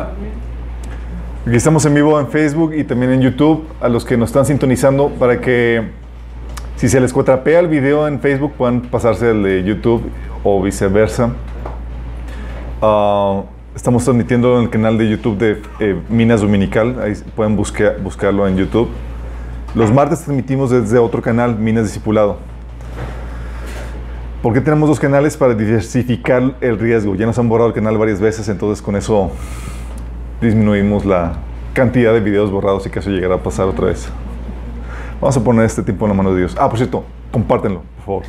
Aquí estamos en vivo en Facebook y también en YouTube. A los que nos están sintonizando, para que si se les cuatrapea el video en Facebook, puedan pasarse al de YouTube o viceversa. Ah, estamos transmitiendo en el canal de YouTube de eh, Minas Dominical. Ahí pueden buscar, buscarlo en YouTube. Los martes transmitimos desde otro canal, Minas Discipulado. ¿Por qué tenemos dos canales? Para diversificar el riesgo. Ya nos han borrado el canal varias veces, entonces con eso disminuimos la cantidad de videos borrados y que eso llegará a pasar otra vez. Vamos a poner este tiempo en la mano de Dios. Ah, por cierto, compártenlo, por favor.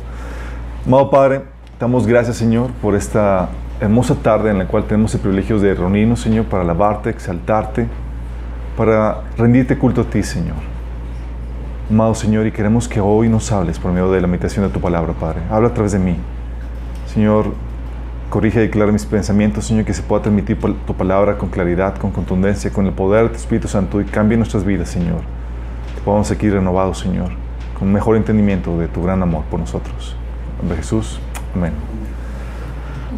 Amado Padre, damos gracias, Señor, por esta hermosa tarde en la cual tenemos el privilegio de reunirnos, Señor, para alabarte, exaltarte, para rendirte culto a ti, Señor. Amado Señor, y queremos que hoy nos hables por medio de la meditación de tu palabra, Padre. Habla a través de mí. Señor, corrige y declara mis pensamientos, Señor, que se pueda transmitir tu palabra con claridad, con contundencia, con el poder de tu Espíritu Santo y cambie nuestras vidas, Señor. Que podamos seguir renovados, Señor, con un mejor entendimiento de tu gran amor por nosotros. En nombre de Jesús. Amén.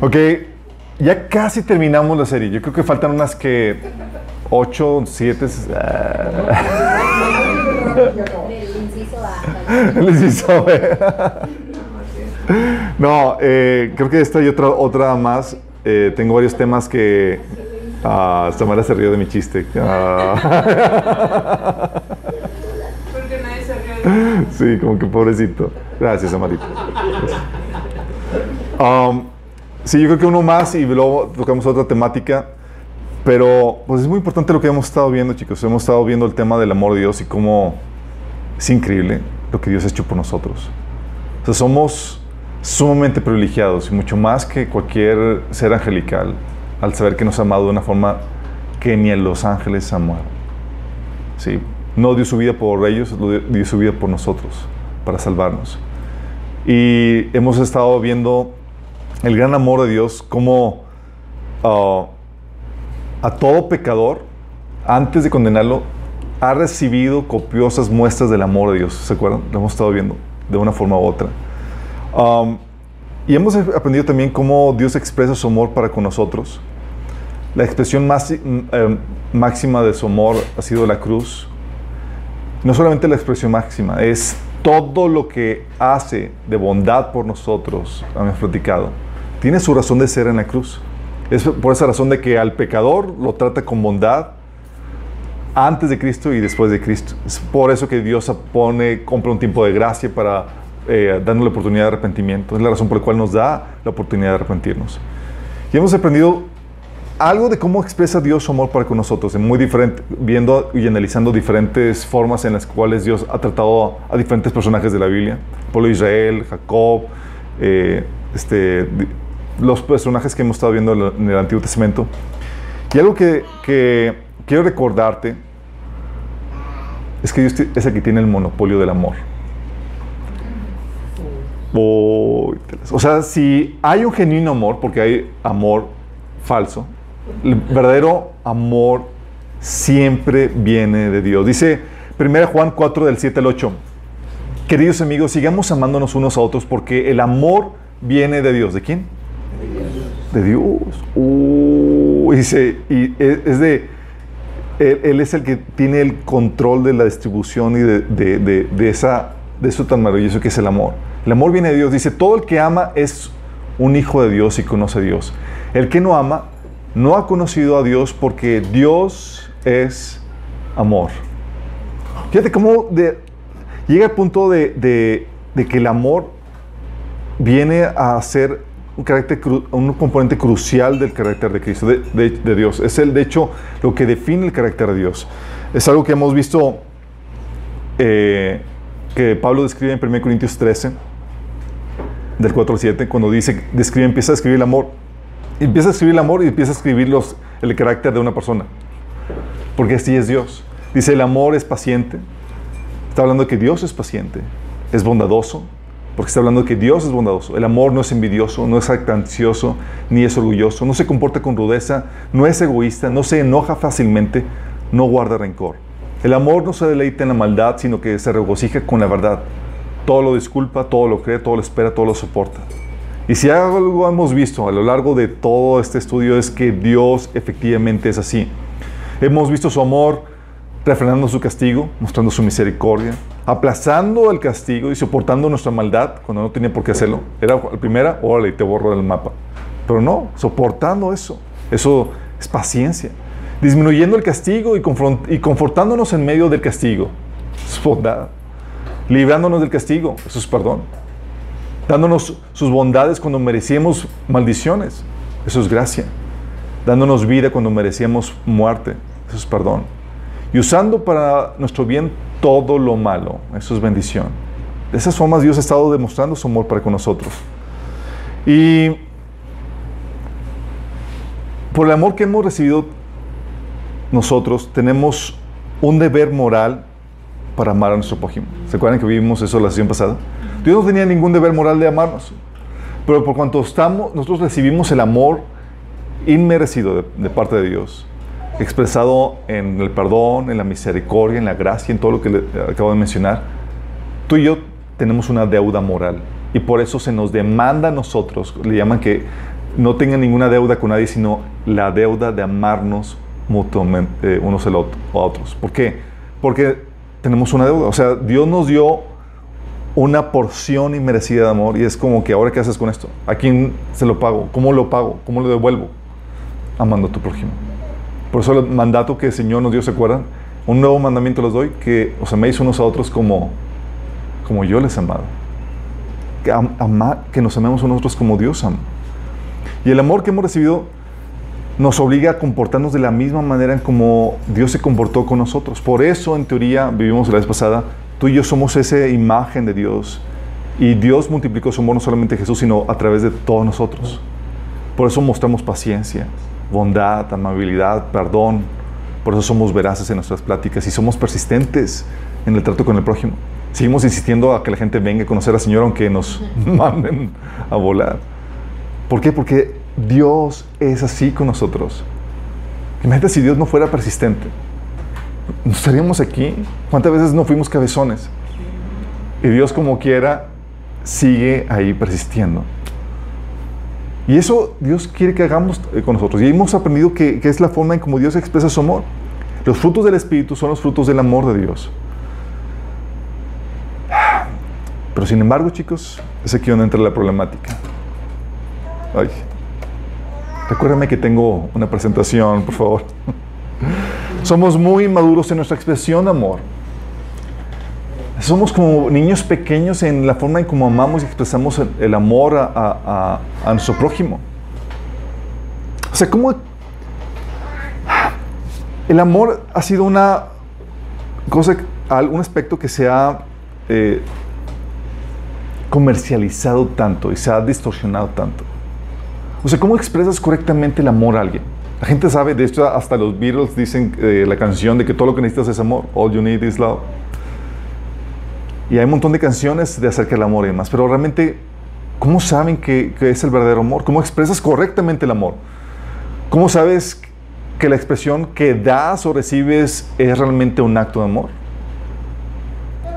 Ok, ya casi terminamos la serie. Yo creo que faltan unas que 8, 7. El inciso No, eh, creo que esta y otra, otra más. Eh, tengo varios temas que. Ah, Samara se rió de mi chiste. Ah. Porque nadie se rió Sí, como que pobrecito. Gracias, Samarita. Um, sí, yo creo que uno más y luego tocamos otra temática. Pero pues es muy importante lo que hemos estado viendo, chicos. Hemos estado viendo el tema del amor de Dios y cómo es increíble lo que Dios ha hecho por nosotros. O sea, somos sumamente privilegiados y mucho más que cualquier ser angelical al saber que nos ha amado de una forma que ni a los ángeles amado. Sí, no dio su vida por ellos, dio su vida por nosotros, para salvarnos. Y hemos estado viendo el gran amor de Dios como uh, a todo pecador, antes de condenarlo, ha recibido copiosas muestras del amor de Dios. ¿Se acuerdan? Lo hemos estado viendo de una forma u otra. Um, y hemos aprendido también cómo Dios expresa su amor para con nosotros. La expresión más, eh, máxima de su amor ha sido la cruz. No solamente la expresión máxima, es todo lo que hace de bondad por nosotros, hemos platicado. Tiene su razón de ser en la cruz. Es por esa razón de que al pecador lo trata con bondad antes de Cristo y después de Cristo. Es por eso que Dios pone, compra un tiempo de gracia para eh, darnos la oportunidad de arrepentimiento. Es la razón por la cual nos da la oportunidad de arrepentirnos. Y hemos aprendido algo de cómo expresa Dios su amor para con nosotros, en muy diferente, viendo y analizando diferentes formas en las cuales Dios ha tratado a diferentes personajes de la Biblia, pueblo de Israel, Jacob, eh, este, los personajes que hemos estado viendo en el Antiguo Testamento. Y algo que quiero recordarte es que Dios es el que tiene el monopolio del amor. O sea, si hay un genuino amor, porque hay amor falso, el verdadero amor siempre viene de Dios. Dice 1 Juan 4 del 7 al 8. Queridos amigos, sigamos amándonos unos a otros porque el amor viene de Dios. ¿De quién? De Dios. dice, y es de él, es el que tiene el control de la distribución y de, esa, de eso tan maravilloso que es el amor. El amor viene de Dios. Dice, todo el que ama es un hijo de Dios y conoce a Dios. El que no ama no ha conocido a Dios porque Dios es amor. Fíjate cómo llega el punto de, que el amor viene a ser un, carácter, un componente crucial del carácter de Cristo, de, Dios. Es el, de hecho, lo que define el carácter de Dios. Es algo que hemos visto eh, que Pablo describe en 1 Corintios 13, del 4 al 7, cuando dice, describe, empieza a escribir el amor. Empieza a escribir el amor y empieza a escribir los, el carácter de una persona. Porque así es Dios. Dice, el amor es paciente. Está hablando de que Dios es paciente, es bondadoso, porque está hablando de que Dios es bondadoso. El amor no es envidioso, no es ansioso, ni es orgulloso, no se comporta con rudeza, no es egoísta, no se enoja fácilmente, no guarda rencor. El amor no se deleita en la maldad, sino que se regocija con la verdad. Todo lo disculpa, todo lo cree, todo lo espera, todo lo soporta. Y si algo hemos visto a lo largo de todo este estudio es que Dios efectivamente es así. Hemos visto su amor refrenando su castigo, mostrando su misericordia, aplazando el castigo y soportando nuestra maldad cuando no tenía por qué hacerlo. Era la primera, órale, te borro del mapa. Pero no, soportando eso. Eso es paciencia. Disminuyendo el castigo y, y confortándonos en medio del castigo. Es bondad. Librándonos del castigo. Eso es perdón. Dándonos sus bondades cuando merecíamos maldiciones. Eso es gracia. Dándonos vida cuando merecíamos muerte. Eso es perdón. Y usando para nuestro bien todo lo malo. Eso es bendición. De esas formas Dios ha estado demostrando su amor para con nosotros. Y por el amor que hemos recibido nosotros, tenemos un deber moral para amar a nuestro prójimo. ¿Se acuerdan que vivimos eso la sesión pasada? Dios no tenía ningún deber moral de amarnos. Pero por cuanto estamos, nosotros recibimos el amor inmerecido de, parte de Dios, expresado en el perdón, en la misericordia, en la gracia, en todo lo que le acabo de mencionar, tú y yo tenemos una deuda moral. Y por eso se nos demanda a nosotros, le llaman que no tengan ninguna deuda con nadie, sino la deuda de amarnos mutuamente eh, unos a otros. ¿Por qué? Porque tenemos una deuda. O sea, Dios nos dio una porción inmerecida de amor y es como que ahora qué haces con esto? ¿A quién se lo pago? ¿Cómo lo pago? ¿Cómo lo devuelvo? Amando a tu prójimo. Por eso el mandato que el Señor nos dio, ¿se acuerdan? Un nuevo mandamiento les doy, que os améis unos a otros como, como yo les he amado. Que, que nos amemos unos a otros como Dios ama. Y el amor que hemos recibido nos obliga a comportarnos de la misma manera en como Dios se comportó con nosotros. Por eso, en teoría, vivimos la vez pasada, tú y yo somos esa imagen de Dios. Y Dios multiplicó su amor no solamente a Jesús, sino a través de todos nosotros. Por eso mostramos paciencia, bondad, amabilidad, perdón. Por eso somos veraces en nuestras pláticas y somos persistentes en el trato con el prójimo. Seguimos insistiendo a que la gente venga a conocer al Señor aunque nos manden a volar. ¿Por qué? Porque Dios es así con nosotros. Imagínate si Dios no fuera persistente. ¿No estaríamos aquí? ¿Cuántas veces no fuimos cabezones? Y Dios como quiera sigue ahí persistiendo. Y eso Dios quiere que hagamos eh, con nosotros. Y hemos aprendido que, que es la forma en como Dios expresa su amor. Los frutos del Espíritu son los frutos del amor de Dios. Pero sin embargo, chicos, es aquí donde entra la problemática. Ay. Recuérdame que tengo una presentación, por favor. Somos muy maduros en nuestra expresión de amor. Somos como niños pequeños en la forma en cómo amamos y expresamos el, amor a, nuestro prójimo. O sea, ¿cómo el amor ha sido una cosa, un aspecto que se ha eh, comercializado tanto y se ha distorsionado tanto? O sea, ¿cómo expresas correctamente el amor a alguien? La gente sabe, de hecho, hasta los Beatles dicen eh, la canción de que todo lo que necesitas es amor. All you need is love. Y hay un montón de canciones de acerca del amor y demás. Pero realmente, ¿cómo saben que, que es el verdadero amor? ¿Cómo expresas correctamente el amor? ¿Cómo sabes que la expresión que das o recibes es realmente un acto de amor?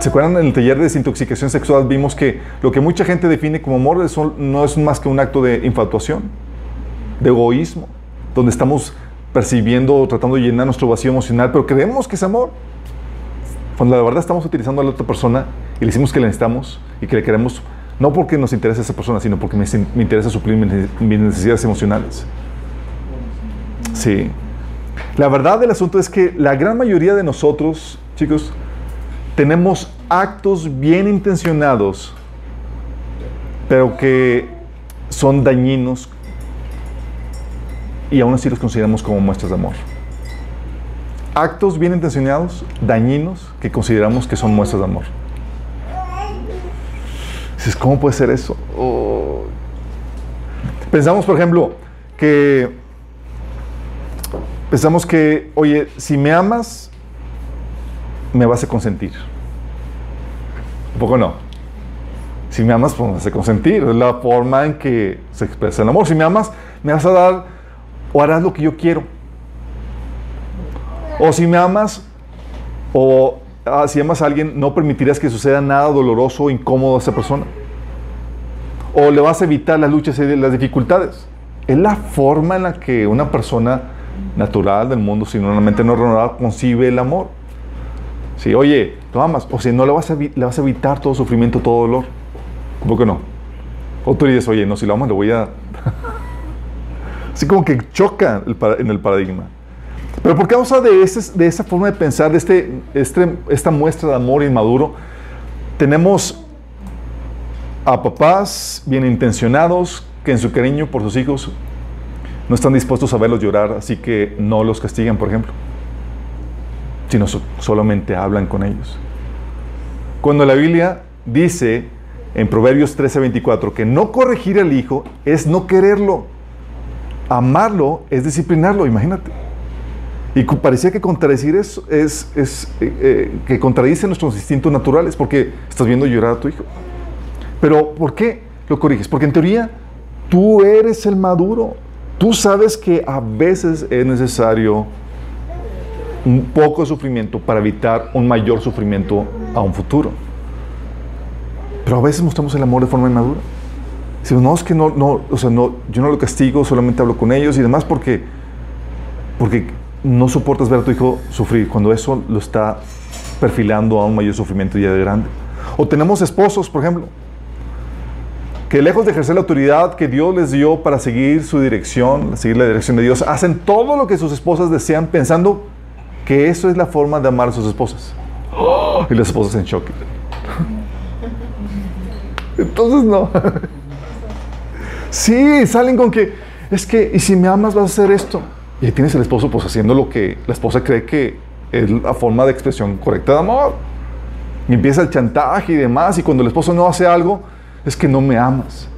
¿Se acuerdan en el taller de desintoxicación sexual? Vimos que lo que mucha gente define como amor no es más que un acto de infatuación, de egoísmo, donde estamos percibiendo o tratando de llenar nuestro vacío emocional, pero creemos que es amor. Cuando la verdad estamos utilizando a la otra persona y le decimos que le necesitamos y que le queremos, no porque nos interesa esa persona, sino porque me, me interesa suplir mis necesidades emocionales. Sí. La verdad del asunto es que la gran mayoría de nosotros, chicos, tenemos actos bien intencionados, pero que son dañinos y aún así los consideramos como muestras de amor. Actos bien intencionados, dañinos, que consideramos que son muestras de amor. ¿cómo puede ser eso? Oh. Pensamos, por ejemplo, que pensamos que, oye, si me amas, me vas a consentir. Un poco no. Si me amas, pues me vas a consentir. Es la forma en que se expresa el amor. Si me amas, me vas a dar o harás lo que yo quiero. O si me amas, o ah, si amas a alguien, no permitirás que suceda nada doloroso o incómodo a esa persona. o le vas a evitar las luchas y las dificultades. Es la forma en la que una persona natural del mundo, si no mente no renovada, concibe el amor. Si, oye, lo amas, o si no le vas, a, le vas a evitar todo sufrimiento, todo dolor. ¿Por qué no? O tú dices, oye, no, si lo amas, le voy a. Así como que choca en el paradigma. Pero por causa de, ese, de esa forma de pensar, de este, este, esta muestra de amor inmaduro, tenemos a papás bien intencionados que en su cariño por sus hijos no están dispuestos a verlos llorar, así que no los castigan, por ejemplo, sino solamente hablan con ellos. Cuando la Biblia dice en Proverbios 13:24 que no corregir al hijo es no quererlo, amarlo es disciplinarlo, imagínate. Y parecía que contradecir eso es, eh, eh, que contradice nuestros instintos naturales porque estás viendo llorar a tu hijo. Pero ¿por qué lo corriges? Porque en teoría tú eres el maduro. Tú sabes que a veces es necesario un poco de sufrimiento para evitar un mayor sufrimiento a un futuro. Pero a veces mostramos el amor de forma inmadura. Decimos, no, es que no, no, o sea, no, yo no lo castigo, solamente hablo con ellos y demás porque, porque no soportas ver a tu hijo sufrir cuando eso lo está perfilando a un mayor sufrimiento ya de grande. O tenemos esposos, por ejemplo, que lejos de ejercer la autoridad que Dios les dio para seguir su dirección, seguir la dirección de Dios, hacen todo lo que sus esposas desean pensando que eso es la forma de amar a sus esposas. Y las esposas en shock. Entonces no. Sí, salen con que, es que, y si me amas vas a hacer esto. Y ahí tienes el esposo pues haciendo lo que la esposa cree que es la forma de expresión correcta de amor. Y empieza el chantaje y demás, y cuando el esposo no hace algo, es que no me amas.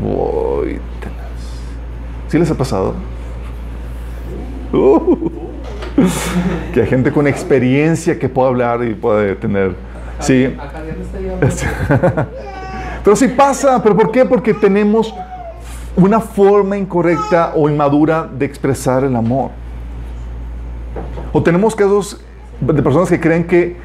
Uy, ¿Sí les ha pasado? Uh. que hay gente con experiencia que pueda hablar y puede tener. Sí. pero sí pasa, pero ¿por qué? Porque tenemos una forma incorrecta o inmadura de expresar el amor. O tenemos casos de personas que creen que,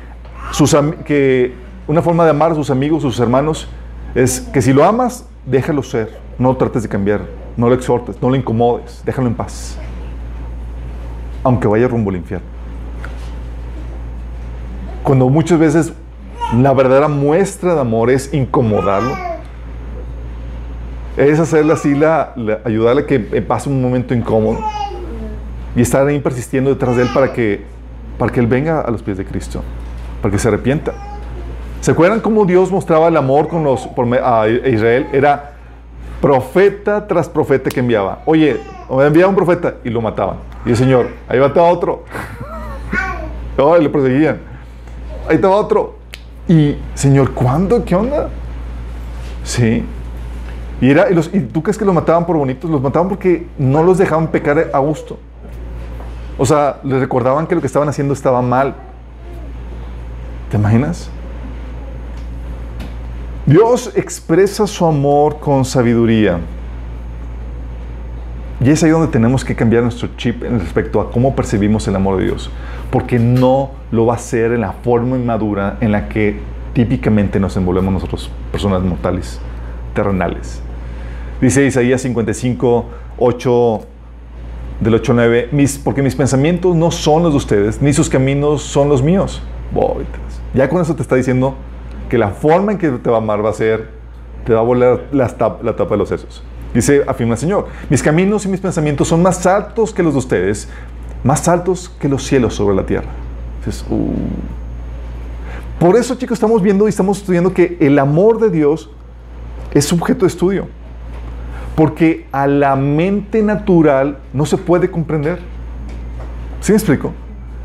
una forma de amar a sus amigos, sus hermanos, es que si lo amas, déjalo ser. No trates de cambiar. No lo exhortes, no lo incomodes. Déjalo en paz. Aunque vaya rumbo al infierno. Cuando muchas veces la verdadera muestra de amor es incomodarlo. Es hacerle así, la, ayudarle a que pase un momento incómodo. Y estar ahí persistiendo detrás de él para que, para que él venga a los pies de Cristo. Para que se arrepienta. ¿Se acuerdan cómo Dios mostraba el amor con los, a Israel? Era profeta tras profeta que enviaba. Oye, enviaba un profeta y lo mataban. Y el Señor, ahí va otro. oh, le perseguían. Ahí está otro. Y, Señor, ¿cuándo? ¿Qué onda? Sí. Y, era, y, y tú crees que los mataban por bonitos, los mataban porque no los dejaban pecar a gusto. O sea, les recordaban que lo que estaban haciendo estaba mal. ¿Te imaginas? Dios expresa su amor con sabiduría. Y es ahí donde tenemos que cambiar nuestro chip respecto a cómo percibimos el amor de Dios. Porque no lo va a hacer en la forma inmadura en la que típicamente nos envolvemos nosotros, personas mortales, terrenales. Dice Isaías 55, 8, del 8 9, mis, porque mis pensamientos no son los de ustedes, ni sus caminos son los míos. Ya con eso te está diciendo que la forma en que te va a amar va a ser, te va a volar la, la tapa de los sesos. Dice, afirma el Señor, mis caminos y mis pensamientos son más altos que los de ustedes, más altos que los cielos sobre la tierra. Uh. Por eso, chicos, estamos viendo y estamos estudiando que el amor de Dios es objeto de estudio. Porque a la mente natural no se puede comprender. ¿Sí me explico?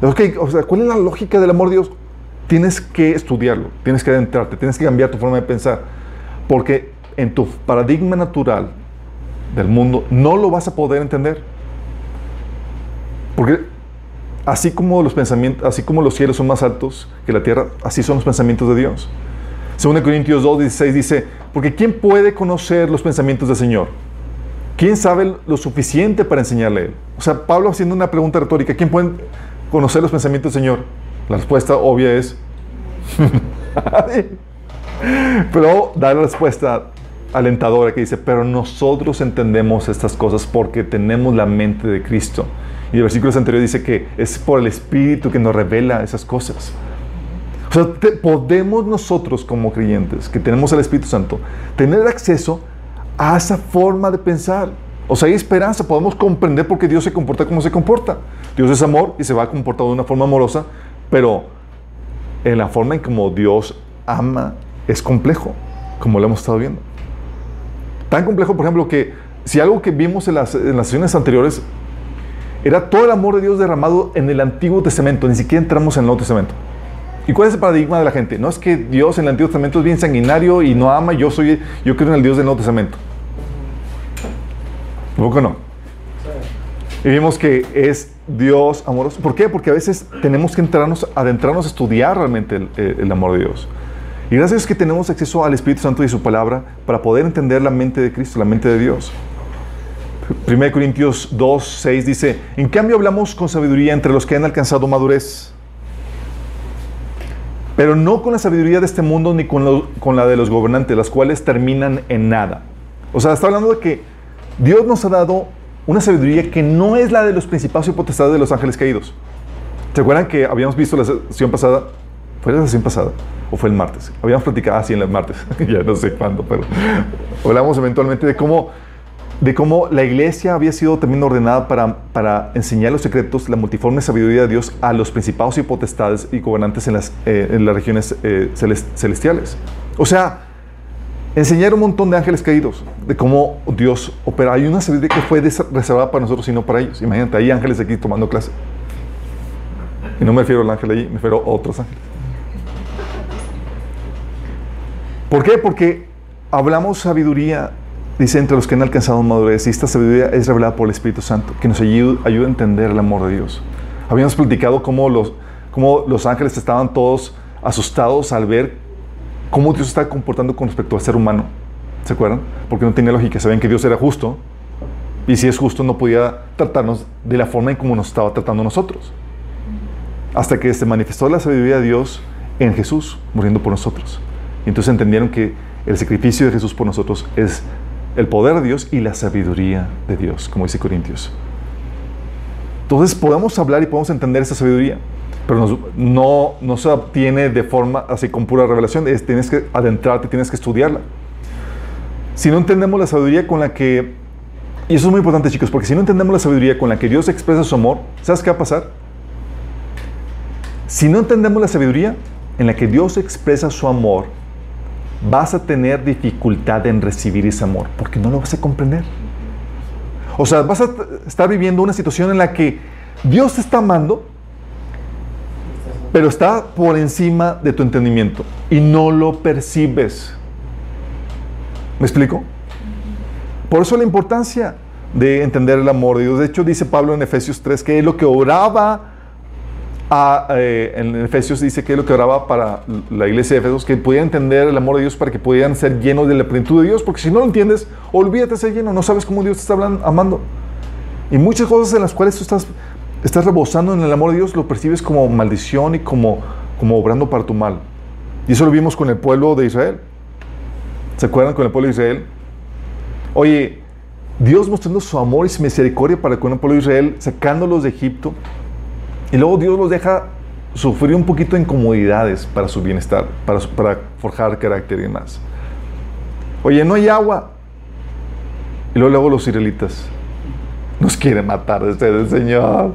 o sea, ¿cuál es la lógica del amor de Dios? tienes que estudiarlo, tienes que adentrarte, tienes que cambiar tu forma de pensar, porque en tu paradigma natural del mundo no lo vas a poder entender. Porque así como los pensamientos, así como los cielos son más altos que la tierra, así son los pensamientos de Dios. Según Corintios 2, 16 dice, porque ¿quién puede conocer los pensamientos del Señor? ¿Quién sabe lo suficiente para enseñarle a Él? O sea, Pablo haciendo una pregunta retórica, ¿quién puede conocer los pensamientos del Señor? La respuesta obvia es Pero da la respuesta, alentadora que dice, pero nosotros entendemos estas cosas porque tenemos la mente de Cristo. Y el versículo anterior dice que es por el Espíritu que nos revela esas cosas. O sea, podemos nosotros como creyentes, que tenemos el Espíritu Santo, tener acceso a esa forma de pensar. O sea, hay esperanza, podemos comprender por qué Dios se comporta como se comporta. Dios es amor y se va a comportar de una forma amorosa, pero en la forma en como Dios ama es complejo, como lo hemos estado viendo. Tan complejo, por ejemplo, que si algo que vimos en las, en las sesiones anteriores era todo el amor de Dios derramado en el Antiguo Testamento, ni siquiera entramos en el Nuevo Testamento. ¿Y cuál es el paradigma de la gente? No es que Dios en el Antiguo Testamento es bien sanguinario y no ama, yo soy, yo creo en el Dios del Nuevo Testamento. ¿Por no? Y vimos que es Dios amoroso. ¿Por qué? Porque a veces tenemos que entrarnos, adentrarnos a estudiar realmente el, el amor de Dios. Y gracias a que tenemos acceso al Espíritu Santo y su palabra para poder entender la mente de Cristo, la mente de Dios. 1 Corintios 2, 6 dice, en cambio hablamos con sabiduría entre los que han alcanzado madurez, pero no con la sabiduría de este mundo ni con, con la de los gobernantes, las cuales terminan en nada. O sea, está hablando de que Dios nos ha dado una sabiduría que no es la de los principados y potestades de los ángeles caídos. ¿Se acuerdan que habíamos visto la sesión pasada? ¿Fue la sesión pasada? ¿O fue el martes? Habíamos platicado así en el martes, ya no sé cuándo, pero hablamos eventualmente de cómo de cómo la iglesia había sido también ordenada para, para enseñar los secretos, la multiforme sabiduría de Dios a los principados y potestades y gobernantes en las, eh, en las regiones eh, celestiales. O sea, enseñar un montón de ángeles caídos, de cómo Dios opera. Hay una sabiduría que fue reservada para nosotros y no para ellos. Imagínate, hay ángeles aquí tomando clase. Y no me refiero al ángel allí, me refiero a otros ángeles. ¿Por qué? Porque hablamos sabiduría Dice, entre los que han alcanzado madurez, y esta sabiduría es revelada por el Espíritu Santo, que nos ayuda, a entender el amor de Dios. Habíamos platicado cómo los, ángeles estaban todos asustados al ver cómo Dios estaba comportando con respecto al ser humano. ¿Se acuerdan? Porque no tenía lógica. Sabían que Dios era justo. Y si es justo, no podía tratarnos de la forma en como nos estaba tratando nosotros. Hasta que se manifestó la sabiduría de Dios en Jesús, muriendo por nosotros. Y entonces entendieron que el sacrificio de Jesús por nosotros es el poder de Dios y la sabiduría de Dios, como dice Corintios. Entonces podemos hablar y podemos entender esa sabiduría, pero no, no se obtiene de forma así con pura revelación, tienes que adentrarte, tienes que estudiarla. Si no entendemos la sabiduría con la que, y eso es muy importante chicos, porque si no entendemos la sabiduría con la que Dios expresa su amor, ¿sabes qué va a pasar? Si no entendemos la sabiduría en la que Dios expresa su amor, vas a tener dificultad en recibir ese amor, porque no lo vas a comprender. O sea, vas a estar viviendo una situación en la que Dios te está amando, pero está por encima de tu entendimiento y no lo percibes. ¿Me explico? Por eso la importancia de entender el amor de Dios. De hecho, dice Pablo en Efesios 3 que lo que oraba eh, en Efesios dice que es lo que oraba para la iglesia de Efesios, que pudieran entender el amor de Dios para que pudieran ser llenos de la plenitud de Dios, porque si no lo entiendes, olvídate de ser lleno, no sabes cómo Dios te está hablando, amando. Y muchas cosas en las cuales tú estás, estás rebosando en el amor de Dios, lo percibes como maldición y como, como obrando para tu mal. Y eso lo vimos con el pueblo de Israel. ¿Se acuerdan con el pueblo de Israel? Oye, Dios mostrando su amor y su misericordia para con el pueblo de Israel, sacándolos de Egipto, y luego Dios los deja sufrir un poquito de incomodidades para su bienestar, para, para forjar carácter y demás. Oye, no hay agua. Y luego, luego los israelitas nos quieren matar desde el Señor.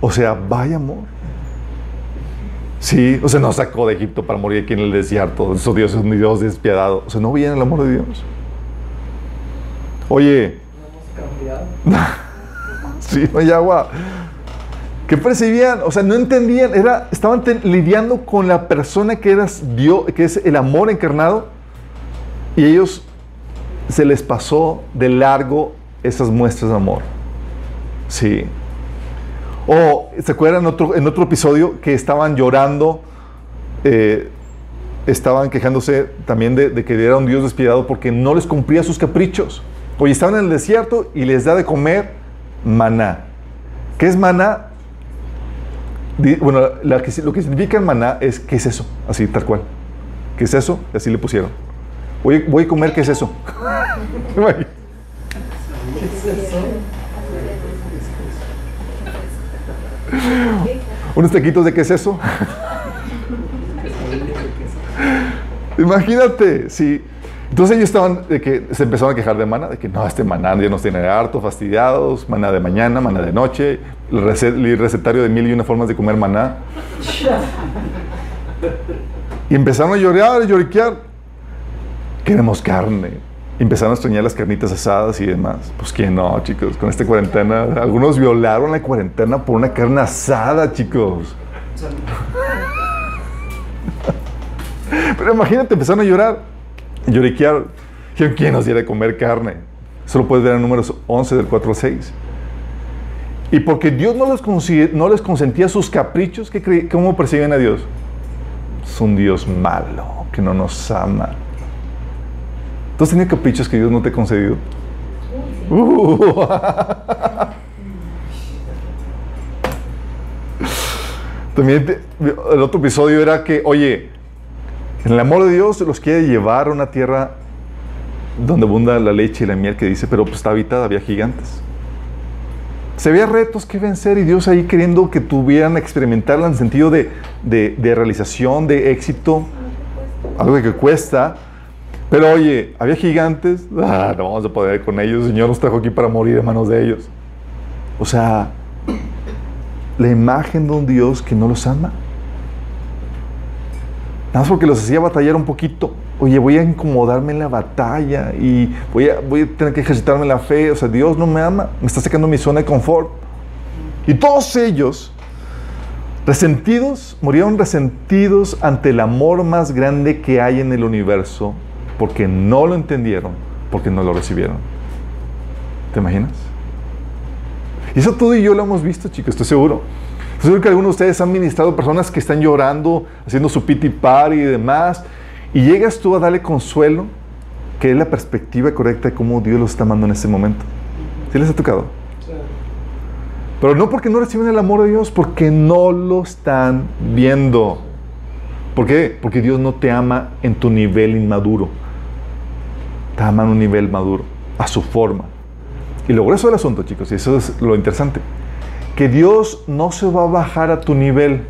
O sea, vaya amor. Sí, o sea, nos sacó de Egipto para morir aquí en el desierto. Eso Dios es un Dios despiadado. O sea, no viene el amor de Dios. Oye. sí, no hay agua que percibían, o sea, no entendían, era, estaban lidiando con la persona que, era Dios, que es el amor encarnado, y ellos se les pasó de largo esas muestras de amor. Sí. O, ¿se acuerdan en otro, episodio que estaban llorando, eh, estaban quejándose también de, de, que era un Dios despiadado porque no les cumplía sus caprichos? Oye, estaban en el desierto y les da de comer maná. ¿Qué es maná? Bueno, lo que significa maná es ¿qué es eso? Así, tal cual. ¿Qué es eso? Así le pusieron. Voy, voy a comer, ¿qué es eso? Unos taquitos de qué es eso. Imagínate, sí. Entonces ellos estaban, de que se empezaron a quejar de maná, de que no, este maná ya nos tiene harto, fastidiados, maná de mañana, maná de noche, el, recetario de mil y una formas de comer maná. Y empezaron a llorar, a lloriquear. Queremos carne. empezaron a extrañar las carnitas asadas y demás. Pues que no, chicos, con esta cuarentena. Algunos violaron la cuarentena por una carne asada, chicos. Pero imagínate, empezaron a llorar, lloriquear. ¿Quién nos diera de comer carne? Eso puedes ver en números 11 del 4 al 6. Y porque Dios no les, no les consentía sus caprichos, ¿qué ¿cómo perciben a Dios? Es un Dios malo, que no nos ama. ¿Tú has tenido caprichos que Dios no te ha concedido? Uh. También el otro episodio era que, oye, en el amor de Dios los quiere llevar a una tierra donde abunda la leche y la miel que dice, pero pues está habitada, había gigantes. Se había retos que vencer y Dios ahí queriendo que tuvieran experimentarla en sentido de, de, realización, de éxito, algo que cuesta. Pero oye, había gigantes, ah, no vamos a poder con ellos, el Señor nos trajo aquí para morir en manos de ellos. O sea, la imagen de un Dios que no los ama. Nada más porque los hacía batallar un poquito. Oye, voy a incomodarme en la batalla y voy a, voy a tener que ejercitarme la fe. O sea, Dios no me ama, me está sacando mi zona de confort. Y todos ellos, resentidos, murieron resentidos ante el amor más grande que hay en el universo, porque no lo entendieron, porque no lo recibieron. ¿Te imaginas? Y eso tú y yo lo hemos visto, chicos, estoy seguro. Seguro que algunos de ustedes han ministrado personas que están llorando, haciendo su piti party y demás, y llegas tú a darle consuelo, que es la perspectiva correcta de cómo Dios los está amando en ese momento. ¿Sí les ha tocado? Pero no porque no reciben el amor de Dios, porque no lo están viendo. ¿Por qué? Porque Dios no te ama en tu nivel inmaduro. Te ama en un nivel maduro, a su forma. Y lo grueso del asunto, chicos, y eso es lo interesante que Dios no se va a bajar a tu nivel.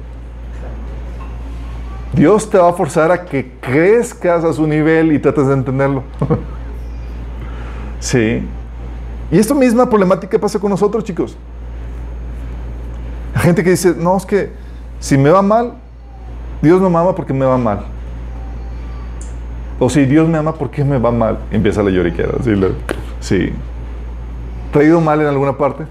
Dios te va a forzar a que crezcas a su nivel y trates de entenderlo. sí. Y esta misma problemática pasa con nosotros, chicos. La gente que dice, no, es que si me va mal, Dios no me ama porque me va mal. O si Dios me ama, ¿por qué me va mal? empieza la lloriquera. Sí. sí. ¿Te ha ido mal en alguna parte?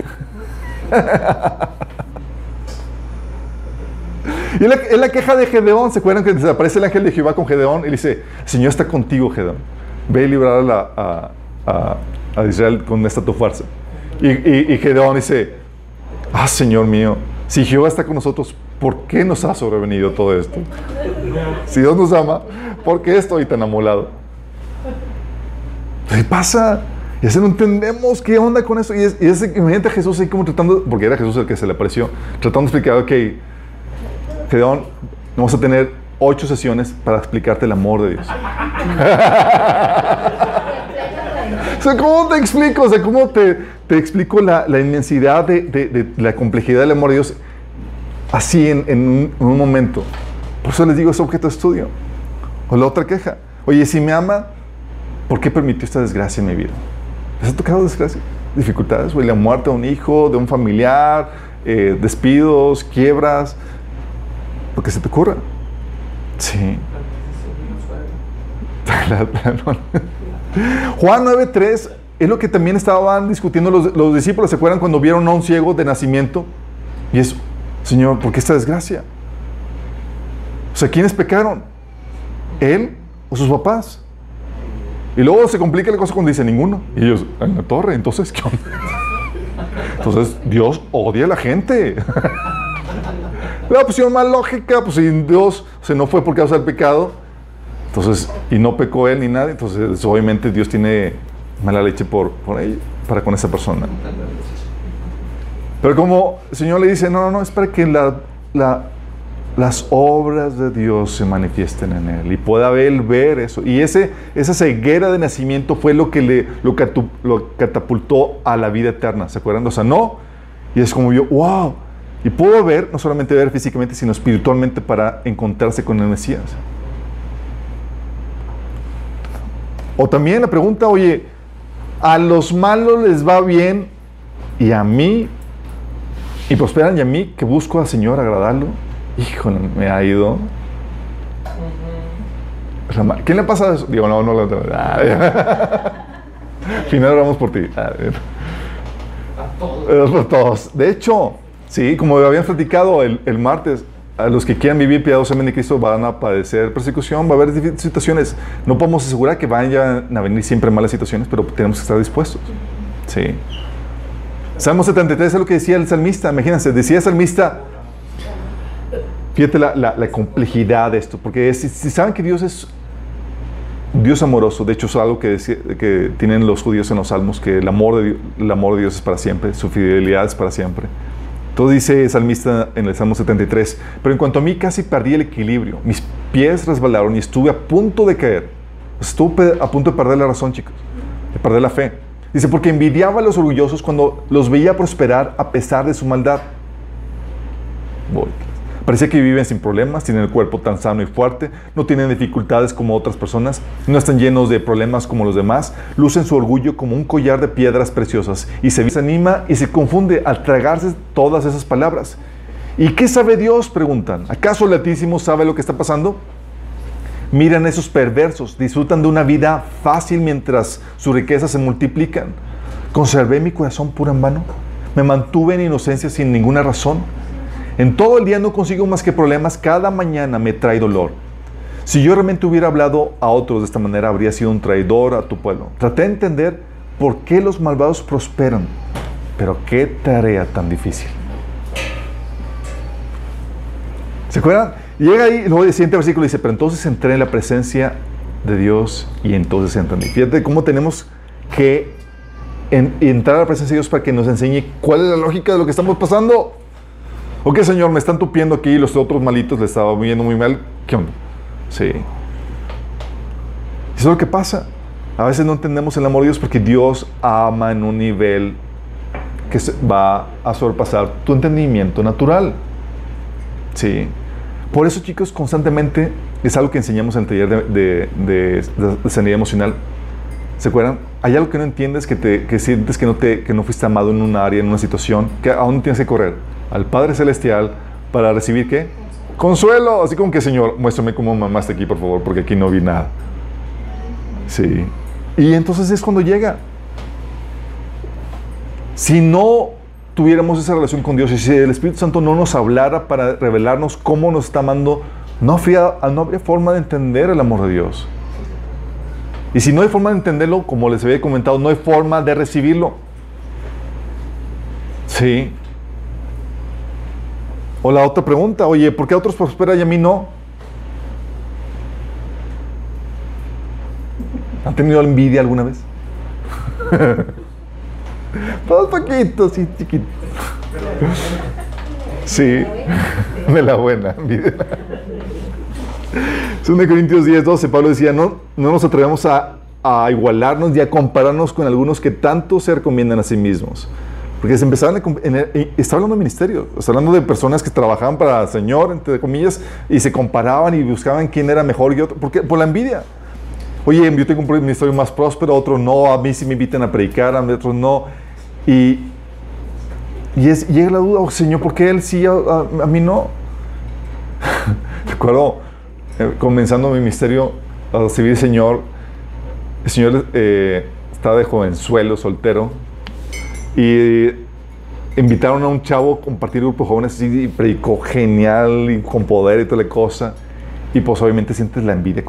y es la, queja de Gedeón. ¿Se acuerdan que desaparece el ángel de Jehová con Gedeón? Y dice: El Señor está contigo, Gedeón. Ve y librar a, a, Israel con esta tu fuerza. Y, y, Gedeón dice: Ah, Señor mío, si Jehová está con nosotros, ¿por qué nos ha sobrevenido todo esto? Si Dios nos ama, ¿por qué estoy tan amolado? ¿Qué pasa? Y así no entendemos qué onda con eso. Y es, y es imagínate a Jesús ahí como tratando, porque era Jesús el que se le apareció, tratando de explicar, ok, Gedeón, vamos a tener ocho sesiones para explicarte el amor de Dios. o sea, ¿cómo te explico? O sea, ¿cómo te, te explico la, la inmensidad de, de, la complejidad del amor de Dios así en, en, un, en, un, momento? Por eso les digo, es objeto de estudio. O la otra queja. Oye, si me ama, ¿por qué permitió esta desgracia en mi vida? ¿Les ha tocado desgracia? Dificultades, la muerte de un hijo, de un familiar, eh, despidos, quiebras, lo que se te ocurra. Sí. Juan 9.3 es lo que también estaban discutiendo los, los, discípulos. ¿Se acuerdan cuando vieron a un ciego de nacimiento? Y es, Señor, ¿por qué esta desgracia? O sea, ¿quiénes pecaron? ¿Él o sus papás? Y luego se complica la cosa cuando dice ninguno. Y ellos, en la torre, entonces, ¿qué onda? Entonces, Dios odia a la gente. La opción más lógica, pues si Dios se no fue por causa del pecado, entonces, y no pecó él ni nadie, entonces obviamente Dios tiene mala leche por, por él, para con esa persona. Pero como el Señor le dice, no, no, no, es para que la las obras de Dios se manifiesten en él y pueda él ver eso. Y ese, esa ceguera de nacimiento fue lo que le, lo, catapultó a la vida eterna. ¿Se acuerdan? O sea, no. Y es como yo, wow. Y puedo ver, no solamente ver físicamente, sino espiritualmente para encontrarse con el Mesías. O también la pregunta, oye, a los malos les va bien y a mí, y prosperan y a mí que busco al Señor agradarlo. Híjole, me ha ido. ¿Quién le pasa eso? Digo, no, no lo tengo. Final oramos por ti. A, todos. Por todos. De hecho, sí, como habían platicado el, el martes, a los que quieran vivir piadosamente en Cristo van a padecer persecución, va a haber situaciones. No podemos asegurar que vayan a venir siempre malas situaciones, pero tenemos que estar dispuestos. Sí. Salmo 73 es lo que decía el salmista. Imagínense, decía el salmista, Fíjate la, complejidad de esto, porque si, saben que Dios es Dios amoroso, de hecho es algo que, que tienen los judíos en los salmos, que el amor, de, el amor de Dios es para siempre, su fidelidad es para siempre. Todo dice el salmista en el Salmo 73, pero en cuanto a mí casi perdí el equilibrio, mis pies resbalaron y estuve a punto de caer. Estuve a punto de perder la razón, chicos, de perder la fe. Dice, porque envidiaba a los orgullosos cuando los veía prosperar a pesar de su maldad. Voy. Parece que viven sin problemas, tienen el cuerpo tan sano y fuerte, no tienen dificultades como otras personas, no están llenos de problemas como los demás, lucen su orgullo como un collar de piedras preciosas y se desanima y se confunde al tragarse todas esas palabras. ¿Y qué sabe Dios? Preguntan. ¿Acaso el Altísimo sabe lo que está pasando? Miran esos perversos, disfrutan de una vida fácil mientras sus riquezas se multiplican. ¿Conservé mi corazón puro en vano? ¿Me mantuve en inocencia sin ninguna razón? En todo el día no consigo más que problemas, cada mañana me trae dolor. Si yo realmente hubiera hablado a otros de esta manera, habría sido un traidor a tu pueblo. Traté de entender por qué los malvados prosperan, pero qué tarea tan difícil. ¿Se acuerdan? Llega ahí, luego el siguiente versículo dice, pero entonces entré en la presencia de Dios y entonces entendí. Fíjate cómo tenemos que entrar a la presencia de Dios para que nos enseñe cuál es la lógica de lo que estamos pasando. Ok, Señor, me están tupiendo aquí y los otros malitos le estaba viendo muy mal. ¿Qué onda? Sí. Eso es lo que pasa. A veces no entendemos el amor de Dios porque Dios ama en un nivel que va a sobrepasar tu entendimiento natural. Sí. Por eso, chicos, constantemente es algo que enseñamos en el taller de, de, sanidad emocional. ¿Se acuerdan? Hay algo que no entiendes, que, te, que sientes que no, te, que no fuiste amado en un área, en una situación, que aún tienes que correr al Padre Celestial para recibir qué? Consuelo. Así como que, Señor, muéstrame cómo mamaste aquí, por favor, porque aquí no vi nada. Sí. Y entonces es cuando llega. Si no tuviéramos esa relación con Dios y si el Espíritu Santo no nos hablara para revelarnos cómo nos está amando, no habría, no habría forma de entender el amor de Dios. Y si no hay forma de entenderlo, como les había comentado, no hay forma de recibirlo. Sí. O la otra pregunta, oye, ¿por qué a otros prosperan y a mí no? ¿Han tenido envidia alguna vez? Todos poquito, sí, chiquito. Sí, de la buena envidia. De Corintios 10, 12, Pablo decía, no, no nos atrevemos a, a igualarnos y a compararnos con algunos que tanto se recomiendan a sí mismos. Porque se empezaban a, está hablando de ministerio, está hablando de personas que trabajaban para el Señor, entre comillas, y se comparaban y buscaban quién era mejor y otro, porque por la envidia. Oye, yo tengo un ministerio más próspero, otro no, a mí sí me invitan a predicar, a otros no. Y, y es, llega la duda, oh, Señor, ¿por qué él sí, a, mí no? Recuerdo, eh, comenzando mi ministerio a recibir Señor, el Señor eh, estaba de jovenzuelo, soltero, y invitaron a un chavo a compartir grupo de jóvenes y predicó genial y con poder y toda la cosa. Y pues obviamente sientes la envidia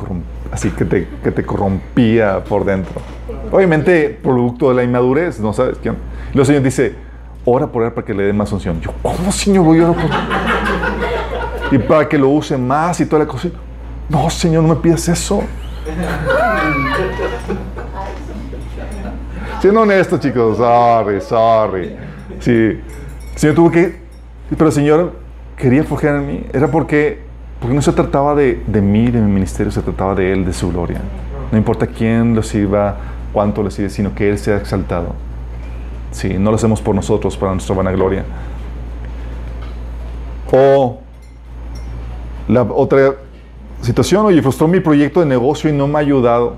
así que te, que te corrompía por dentro. Obviamente, producto de la inmadurez, no sabes quién. Y el Señor dice, ora por él para que le dé más unción. Yo, ¿cómo Señor voy a orar por Y para que lo use más y toda la cosa. No, Señor, no me pidas eso. Siendo honesto, chicos, sorry, sorry. Sí, Señor tuvo que. Pero el Señor quería forjar en mí? Era porque, porque no se trataba de, de mí, de mi ministerio, se trataba de Él, de su gloria. No importa quién lo sirva, cuánto lo sirve, sino que Él sea exaltado. Sí, no lo hacemos por nosotros, para nuestra vanagloria. O la otra situación, oye, frustró mi proyecto de negocio y no me ha ayudado.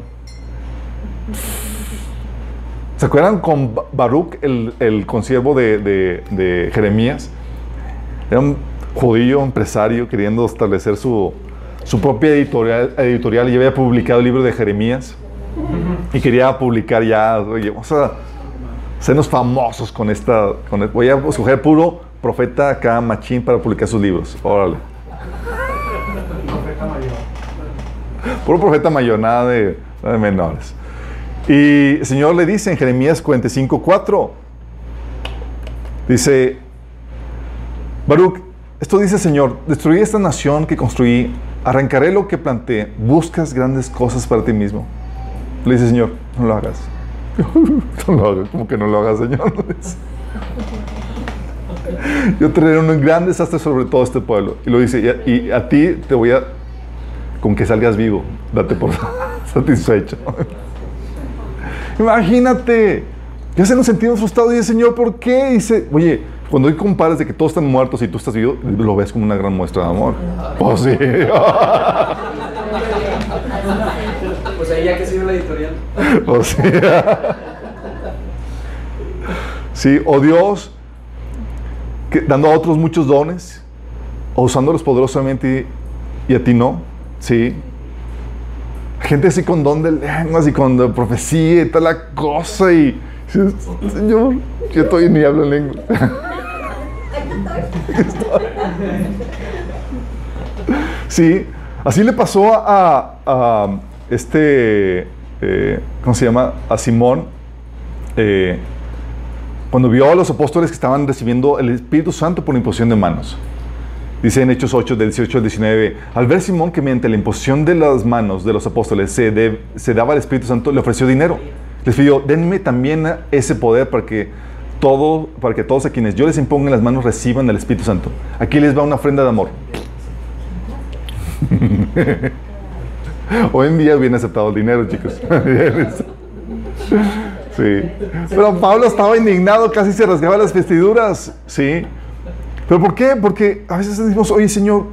¿Se acuerdan con Ba- Baruch, el, el consiervo de, de- Jeremías? Era un judío empresario queriendo establecer su, su propia editorial, editorial y había publicado el libro de Jeremías y quería publicar ya, oye, vamos a sernos famosos con esta, voy a escoger puro profeta acá, machín, para publicar sus libros. Órale. Puro profeta mayor, nada de, menores. Y el Señor le dice en Jeremías 45, 4, dice, Baruch, esto dice Señor, destruí esta nación que construí, arrancaré lo que planté, buscas grandes cosas para ti mismo. Le dice, Señor, no lo hagas. no lo hagas, ¿cómo que no lo hagas, Señor? Yo traeré un gran desastre sobre todo este pueblo. Y lo dice, y a ti te voy a, con que salgas vivo, date por satisfecho. Imagínate, ya se nos sentimos frustrados y dice, Señor, ¿por qué? Dice, oye, cuando hay compares de que todos están muertos y tú estás vivo, lo ves como una gran muestra de amor. Pues sí. Pues ahí ya que sirve la editorial. O sea, sí, o Dios que, dando a otros muchos dones, o usándolos poderosamente y, y a ti no, sí. Gente así con don de lenguas y con profecía y tal la cosa y Señor, yo estoy ni hablo en lengua. Sí, así le pasó a, este, eh, ¿cómo se llama? A Simón, eh, cuando vio a los apóstoles que estaban recibiendo el Espíritu Santo por imposición de manos. Dice en Hechos 8, del 18 al 19, al ver Simón que mediante la imposición de las manos de los apóstoles se, se daba el Espíritu Santo, le ofreció dinero. Les pidió, denme también ese poder para que, todo, para que todos a quienes yo les imponga las manos reciban el Espíritu Santo. Aquí les va una ofrenda de amor. Hoy en día viene aceptado el dinero, chicos. Sí. Pero Pablo estaba indignado, casi se rasgaba las vestiduras. Sí. ¿Pero por qué? Porque a veces decimos, oye Señor,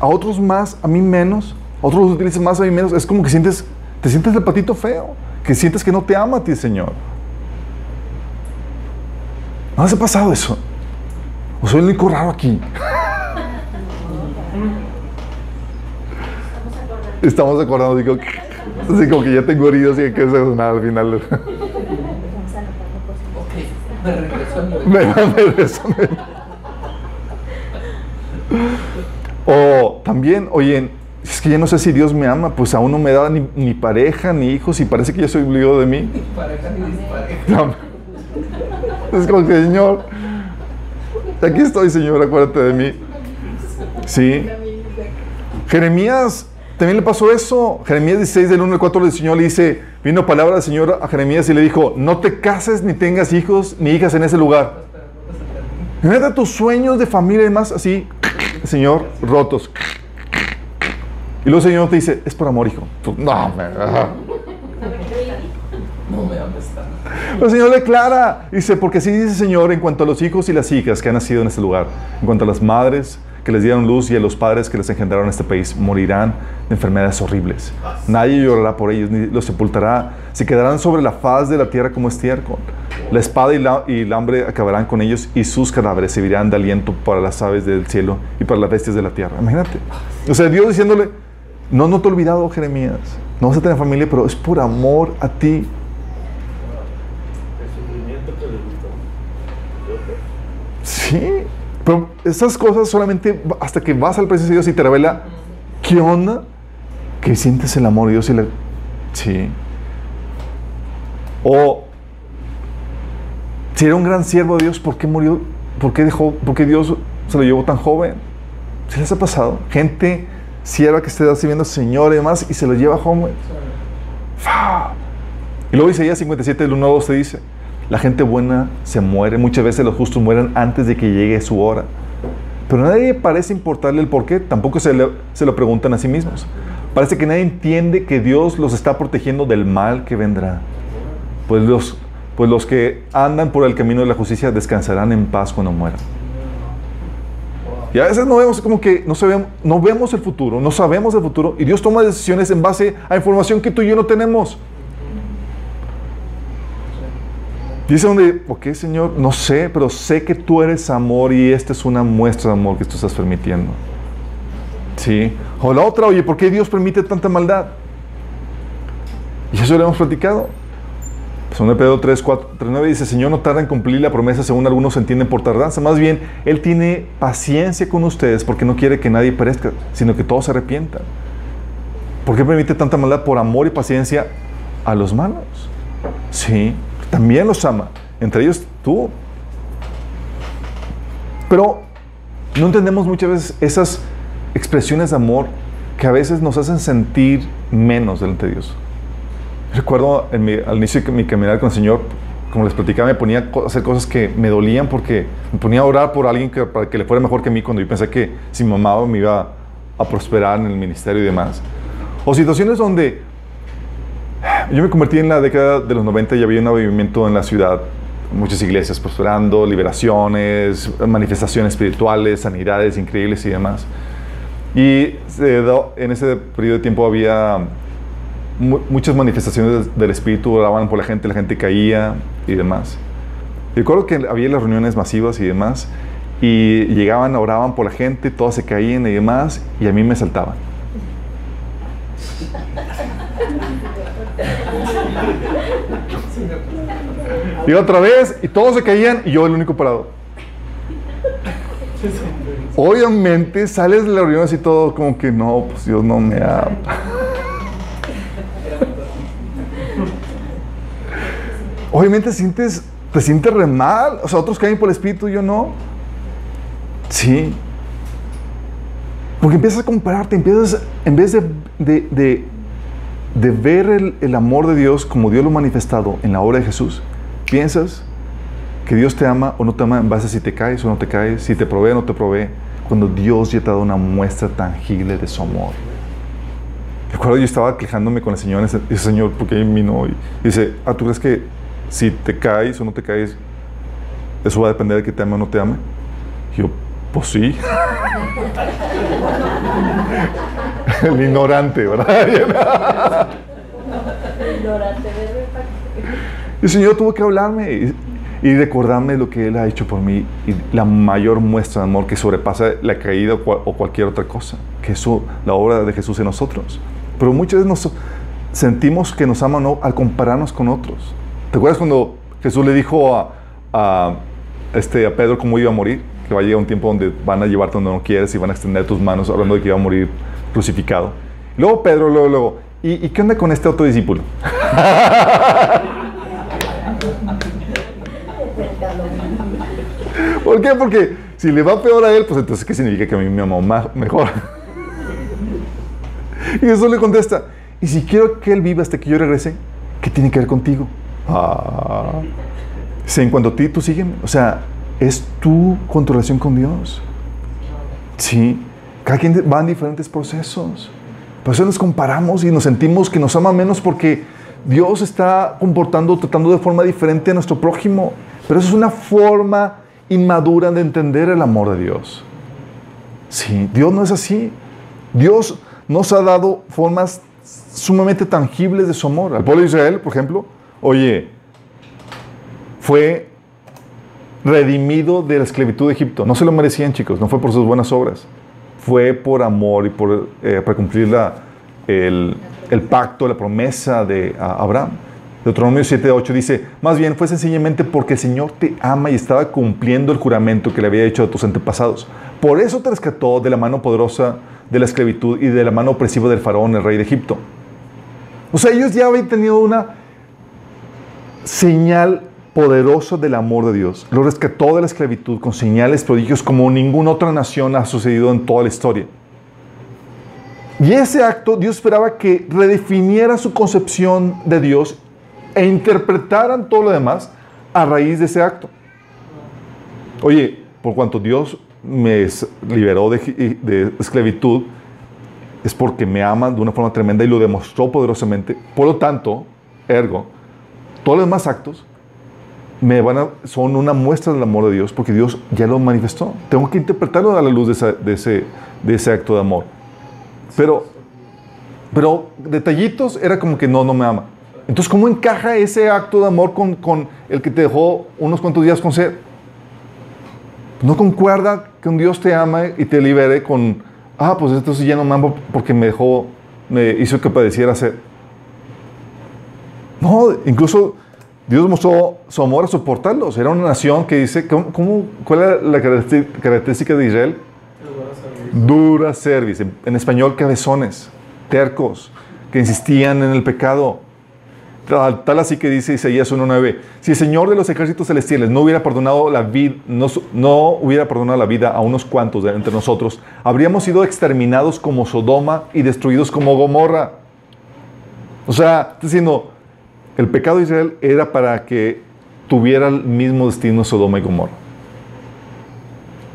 a otros más, a mí menos, a otros los utilizan más, a mí menos. Es como que sientes, te sientes el patito feo, que sientes que no te ama a ti, Señor. ¿No les ha pasado eso? ¿O soy el único raro aquí? Estamos acordando, digo, así como que ya tengo heridas y hay que hacer nada al final. Me regreso a mi Me- me besan. O también, oye, es que ya no sé si Dios me ama, pues aún no me da ni, ni pareja ni hijos y parece que yo soy obligado de mí. pareja ni dispareja. No. Es como que, Señor, aquí estoy, Señor, acuérdate de mí. Sí. Jeremías también le pasó eso. Jeremías 16, del 1 al 4, el Señor le dice, vino palabra del Señor a Jeremías y le dijo, no te cases ni tengas hijos ni hijas en ese lugar. Mira tus sueños de familia y demás, así, Señor, rotos. Y luego el Señor te dice, es por amor, hijo. Tú, No, me-. No me tanto. El Señor declara, dice, porque así dice el Señor en cuanto a los hijos y las hijas que han nacido en este lugar, en cuanto a las madres que les dieron luz y a los padres que les engendraron en este país, morirán de enfermedades horribles. Nadie llorará por ellos, ni los sepultará. Se quedarán sobre la faz de la tierra como estiércol. La espada y, la, y el hambre acabarán con ellos y sus cadáveres servirán de aliento para las aves del cielo y para las bestias de la tierra. Imagínate. O sea, Dios diciéndole, no, no te he olvidado, Jeremías. No vas a tener familia, pero es por amor a ti. Sí, pero esas cosas solamente hasta que vas al presencia de Dios y te revela qué onda, que sientes el amor de Dios y le... Sí. O si era un gran siervo de Dios, ¿por qué murió? ¿Por qué dejó? ¿Por qué Dios se lo llevó tan joven? ¿Se les ha pasado? Gente sierva que esté sirviendo al Señor y demás y se lo lleva joven. ¡Fa! Y luego Isaías 57, del 1 al 12 dice, la gente buena se muere, muchas veces los justos mueren antes de que llegue su hora. Pero nadie parece importarle el por qué, tampoco se, lo preguntan a sí mismos. Parece que nadie entiende que Dios los está protegiendo del mal que vendrá. Pues los, pues los que andan por el camino de la justicia descansarán en paz cuando mueran. Y a veces no vemos como que no, sabemos, no vemos el futuro, no sabemos el futuro y Dios toma decisiones en base a información que tú y yo no tenemos. Dice donde, ok Señor, no sé, pero sé que tú eres amor y esta es una muestra de amor que tú estás permitiendo. Sí. O la otra, oye, ¿por qué Dios permite tanta maldad? Y eso lo hemos platicado. Según Pedro 3, 4, 3, 9 dice, Señor no tarda en cumplir la promesa según algunos entienden por tardanza. Más bien, Él tiene paciencia con ustedes porque no quiere que nadie perezca, sino que todos se arrepientan. ¿Por qué permite tanta maldad? Por amor y paciencia a los malos. Sí, también los ama. Entre ellos tú. Pero no entendemos muchas veces esas expresiones de amor que a veces nos hacen sentir menos delante de Dios. Recuerdo en mi- al inicio de mi caminar con el Señor, como les platicaba, me ponía a hacer cosas que me dolían porque me ponía a orar por alguien que, para que le fuera mejor que a mí cuando yo pensé que si me amaba me iba a prosperar en el ministerio y demás. O situaciones donde yo me convertí en la década de los 90 y había un movimiento en la ciudad, muchas iglesias prosperando, liberaciones, manifestaciones espirituales, sanidades increíbles y demás. Y en ese periodo de tiempo había mu- muchas manifestaciones del Espíritu, oraban por la gente, la gente caía y demás. Recuerdo que había las reuniones masivas y demás, y llegaban, oraban por la gente, todos se caían y demás, y a mí me saltaban. Y otra vez, y todos se caían, y yo el único parado. Obviamente sales de la reunión así todo como que no, pues Dios no me ama. Obviamente sientes, te sientes re mal. O sea, otros caen por el espíritu, yo no. Sí. Porque empiezas a compararte, empiezas, en vez de- de ver el, el amor de Dios como Dios lo manifestado en la obra de Jesús, piensas que Dios te ama o no te ama en base a si te caes o no te caes, si te provee o no te provee, cuando Dios ya te ha dado una muestra tangible de su amor. Recuerdo yo estaba quejándome con el Señor, ese ese Señor, porque mí no? Y dice, ah, ¿tú crees que si te caes o no te caes, eso va a depender de que te ame o no te ame? Y yo, pues sí. el ignorante, ¿verdad? Ignorante, ¿verdad? Y el Señor tuvo que hablarme y, y recordarme lo que Él ha hecho por mí y la mayor muestra de amor que sobrepasa la caída o, cual- o cualquier otra cosa, que es la obra de Jesús en nosotros. Pero muchas veces nos sentimos que nos ama no al compararnos con otros. ¿Te acuerdas cuando Jesús le dijo a, a, este, a Pedro cómo iba a morir? Que va a llegar un tiempo donde van a llevarte donde no quieres y van a extender tus manos hablando de que iba a morir crucificado. Luego Pedro, luego, luego, ¿y, qué onda con este otro discípulo? ¿Por qué? Porque si le va peor a él, pues entonces, ¿qué significa que a mí me amó mejor? y Jesús le contesta, y si quiero que él viva hasta que yo regrese, ¿qué tiene que ver contigo? Ah. En cuanto a ti, tú sígueme. O sea, es tu relación con Dios. Sí, cada quien va en diferentes procesos. Por eso nos comparamos y nos sentimos que nos ama menos porque Dios está comportando, tratando de forma diferente a nuestro prójimo. Pero eso es una forma inmadura de entender el amor de Dios. Sí, Dios no es así. Dios nos ha dado formas sumamente tangibles de su amor. Al pueblo de Israel, por ejemplo, oye, fue redimido de la esclavitud de Egipto. No se lo merecían, chicos, no fue por sus buenas obras. Fue por amor y por, eh, para cumplir la- el, pacto, la promesa de Abraham. Deuteronomio 7.8 dice, más bien fue sencillamente porque el Señor te ama y estaba cumpliendo el juramento que le había hecho a tus antepasados. Por eso te rescató de la mano poderosa de la esclavitud y de la mano opresiva del faraón, el rey de Egipto. O sea, ellos ya habían tenido una señal poderosa del amor de Dios. Lo rescató de la esclavitud con señales, prodigios como ninguna otra nación ha sucedido en toda la historia. Y ese acto Dios esperaba que redefiniera su concepción de Dios e interpretaran todo lo demás a raíz de ese acto. Oye, por cuanto Dios me liberó de, de esclavitud, es porque me ama de una forma tremenda y lo demostró poderosamente. Por lo tanto, ergo, todos los demás actos me van a, son una muestra del amor de Dios porque Dios ya lo manifestó. Tengo que interpretarlo a la luz de, esa- de ese, de ese acto de amor. Pero, pero detallitos era como que no, no me ama. Entonces, ¿cómo encaja ese acto de amor con, con el que te dejó unos cuantos días con sed? No concuerda que un Dios te ama y te libere con, ah, pues entonces ya no me amo porque me dejó, me hizo que padeciera sed. No, incluso Dios mostró su amor a soportarlos. Era una nación que dice, ¿cómo, cuál era la característica de Israel? Dura service. En, en español, cabezones, tercos, que insistían en el pecado. Tal, así que dice Isaías 1.9, si el Señor de los ejércitos celestiales no hubiera perdonado la vida, no, no hubiera perdonado la vida a unos cuantos de entre nosotros, habríamos sido exterminados como Sodoma y destruidos como Gomorra. O sea, está diciendo, el pecado de Israel era para que tuviera el mismo destino Sodoma y Gomorra.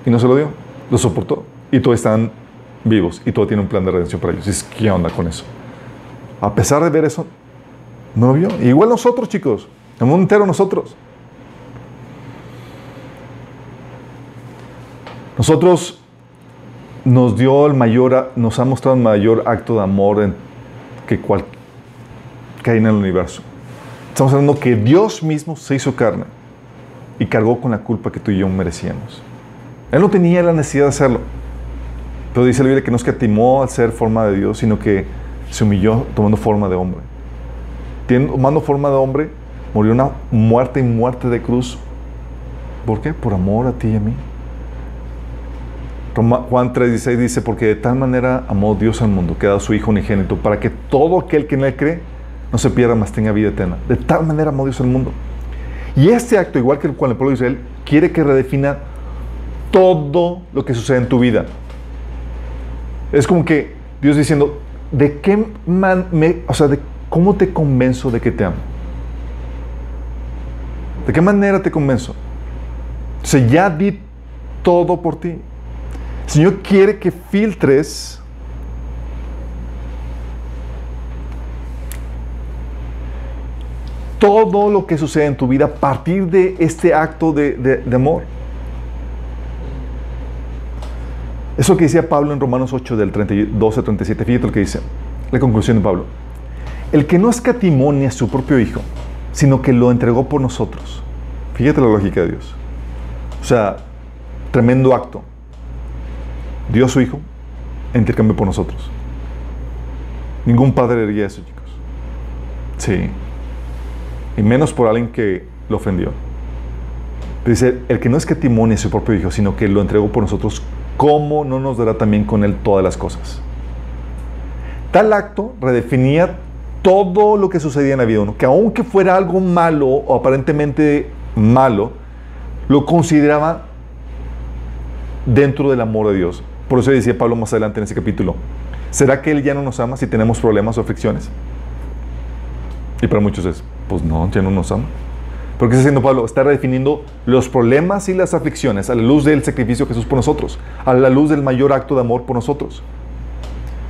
Y no se lo dio, lo soportó. Y todos están vivos y todo tiene un plan de redención para ellos. Y ¿qué onda con eso? A pesar de ver eso, no lo vio. Igual nosotros, chicos, el mundo entero nosotros. Nosotros nos dio el mayor, nos ha mostrado el mayor acto de amor que, cual, que hay en el universo. Estamos hablando que Dios mismo se hizo carne y cargó con la culpa que tú y yo merecíamos. Él no tenía la necesidad de hacerlo. Pero dice la Biblia que no escatimó al ser forma de Dios, sino que se humilló tomando forma de hombre. Tomando forma de hombre, murió una muerte y muerte de cruz. ¿Por qué? Por amor a ti y a mí. Juan 3:16 dice, porque de tal manera amó Dios al mundo, que ha su Hijo unigénito, para que todo aquel que en él cree no se pierda, mas tenga vida eterna. De tal manera amó Dios al mundo. Y este acto, igual que con el pueblo de Israel, quiere que redefina todo lo que sucede en tu vida. Es como que Dios diciendo, ¿de qué man me, o sea, de cómo te convenzo de que te amo? ¿De qué manera te convenzo? O sea, ya di todo por ti. El Señor quiere que filtres todo lo que sucede en tu vida a partir de este acto de, amor. Eso que decía Pablo en Romanos 8 del 32 al 37, fíjate lo que dice, la conclusión de Pablo. El que no escatimó ni a su propio Hijo, sino que lo entregó por nosotros. Fíjate la lógica de Dios. O sea, tremendo acto. Dio su Hijo en intercambio por nosotros. Ningún padre haría eso, chicos. Sí. Y menos por alguien que lo ofendió. Dice, el que no escatimó ni su propio Hijo, sino que lo entregó por nosotros, ¿cómo no nos dará también con él todas las cosas? Tal acto redefinía todo lo que sucedía en la vida uno, que aunque fuera algo malo o aparentemente malo, lo consideraba dentro del amor de Dios. Por eso decía Pablo más adelante en ese capítulo, ¿será que Él ya no nos ama si tenemos problemas o aflicciones? Y para muchos es, pues no, ya no nos ama. ¿Pero qué está haciendo Pablo? Está redefiniendo los problemas y las aflicciones a la luz del sacrificio de Jesús por nosotros, a la luz del mayor acto de amor por nosotros.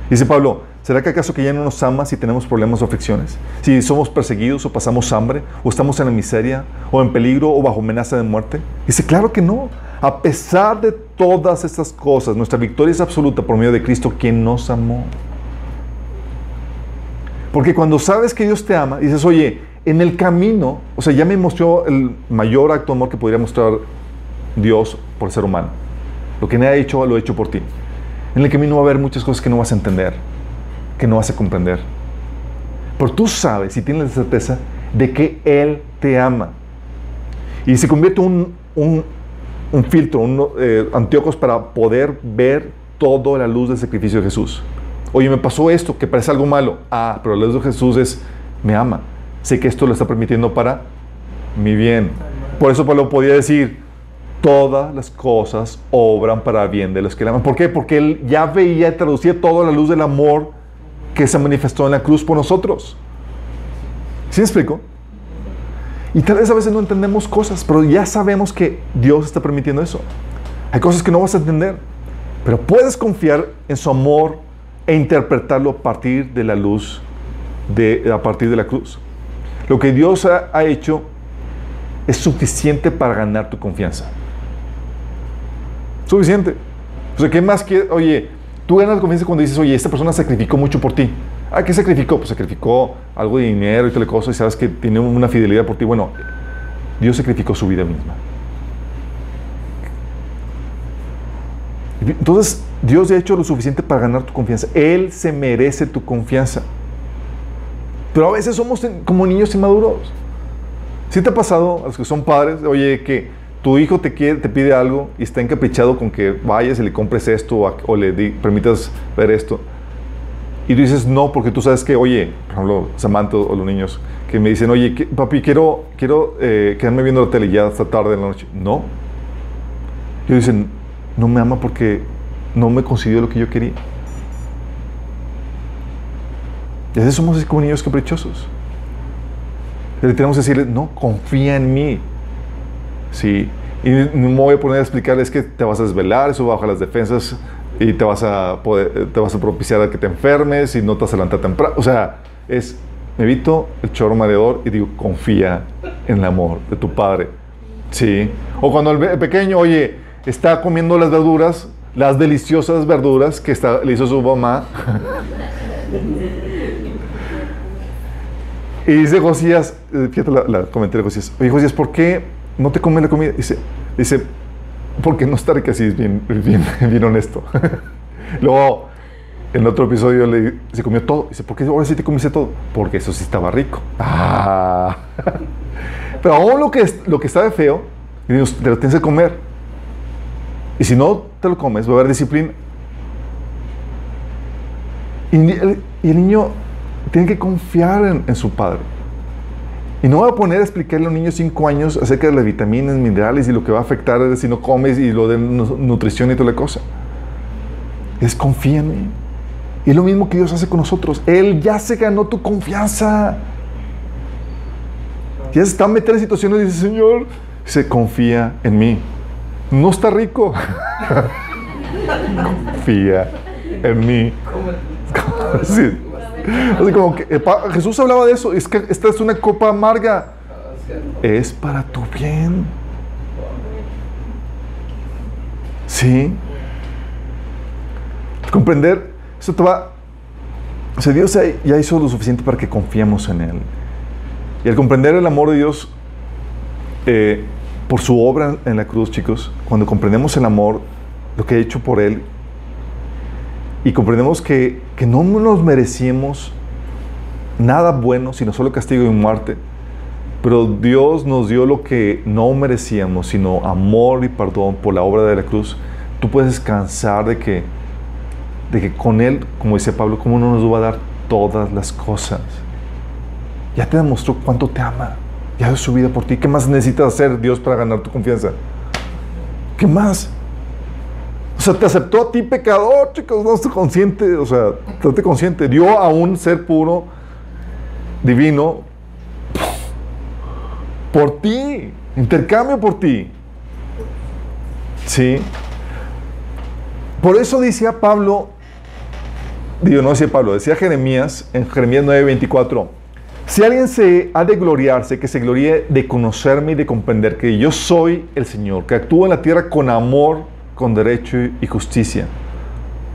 Dice Pablo, ¿será que acaso que ya no nos ama si tenemos problemas o aflicciones? Si somos perseguidos o pasamos hambre, o estamos en la miseria, o en peligro, o bajo amenaza de muerte? Dice, claro que no. A pesar de todas estas cosas, nuestra victoria es absoluta por medio de Cristo, quien nos amó. Porque cuando sabes que Dios te ama, dices, oye, en el camino, o sea, ya me mostró el mayor acto de amor que podría mostrar Dios por el ser humano. Lo que nadie ha hecho, lo he hecho por ti. En el camino va a haber muchas cosas que no vas a entender, que no vas a comprender. Pero tú sabes y tienes la certeza de que Él te ama. Y se convierte un, un filtro, un eh, anteojos para poder ver toda la luz del sacrificio de Jesús. Oye, me pasó esto, que parece algo malo. Ah, pero la luz de Jesús es, me ama. Sé que esto lo está permitiendo para mi bien. Por eso Pablo podía decir, todas las cosas obran para bien de los que le aman. ¿Por qué? Porque él ya veía y traducía toda la luz del amor que se manifestó en la cruz por nosotros. ¿Sí me explico? Y tal vez a veces no entendemos cosas, pero ya sabemos que Dios está permitiendo eso. Hay cosas que no vas a entender, pero puedes confiar en su amor e interpretarlo a partir de la luz, de, a partir de la cruz. Lo que Dios ha, hecho es suficiente para ganar tu confianza. Suficiente. O sea, ¿qué más que, oye, tú ganas confianza cuando dices, oye, esta persona sacrificó mucho por ti. Ah, ¿qué sacrificó? Pues sacrificó algo de dinero y tal cosa y sabes que tiene una fidelidad por ti. Bueno, Dios sacrificó su vida misma. Entonces, Dios ha hecho lo suficiente para ganar tu confianza. Él se merece tu confianza. Pero a veces somos como niños inmaduros. ¿Sí te ha pasado a los que son padres? Oye, que tu hijo te, quiere, te pide algo y está encaprichado con que vayas y le compres esto o, o le di, permitas ver esto. Y tú dices no porque tú sabes que, oye, por ejemplo, Samantha o los niños que me dicen, oye, papi, quiero, quiero eh, quedarme viendo la tele ya hasta tarde en la noche. No. Y dicen, no me ama porque no me consiguió lo que yo quería. Y a veces somos como niños caprichosos. Le tenemos que decirle, no, confía en mí. Sí. Y no me voy a poner a explicarles que te vas a desvelar, eso baja las defensas y te vas a poder, te vas a propiciar a que te enfermes y no te vas a levantar temprano. O sea, es, me evito el chorro mareador y digo, confía en el amor de tu padre. Sí. O cuando el pequeño, oye, está comiendo las verduras, las deliciosas verduras que está, le hizo su mamá. y dice Josías, fíjate la, la comentario de Josías, oye Josías, ¿por qué no te comes la comida? Dice, dice porque no está rica así, es bien, bien, bien honesto. Luego, en otro episodio le, se comió todo. Dice, ¿por qué ahora sí te comiste todo? Porque eso sí estaba rico. Ah. Pero aún lo que, lo que está feo, te lo tienes que comer. Y si no te lo comes, va a haber disciplina. Y el niño tiene que confiar en, en, su padre. Y no voy a poner a explicarle a un niño de 5 años acerca de las vitaminas, minerales y lo que va a afectar si no comes y lo de nutrición y toda la cosa. Es confía en mí. Y es lo mismo que Dios hace con nosotros. Él ya se ganó tu confianza. Ya se está meter en situaciones y dice, Señor, se confía en mí. No está rico. confía en mí. Sí. Como que Jesús hablaba de eso. Es que esta es una copa amarga. Es para tu bien. Sí. Comprender, eso te va. O sea, Dios ya hizo lo suficiente para que confiemos en Él. Y al comprender el amor de Dios eh, por su obra en la cruz, chicos, cuando comprendemos el amor, lo que ha hecho por Él, y comprendemos que, que no nos merecíamos nada bueno, sino solo castigo y muerte, pero Dios nos dio lo que no merecíamos, sino amor y perdón por la obra de la cruz, tú puedes descansar de que, de que con Él, como dice Pablo, ¿cómo no nos va a dar todas las cosas? Ya te demostró cuánto te ama, ya dio su vida por ti. ¿Qué más necesitas hacer Dios para ganar tu confianza? ¿Qué más? Sea, te aceptó a ti pecador, chicos, no estoy consciente, o sea, estate consciente. Dio a un ser puro, divino, por ti, intercambio por ti. ¿Sí? Por eso decía Pablo, digo, no decía Pablo, decía Jeremías, en Jeremías 9:24, si alguien se ha de gloriarse, que se gloríe de conocerme y de comprender que yo soy el Señor, que actúo en la tierra con amor, con derecho y justicia,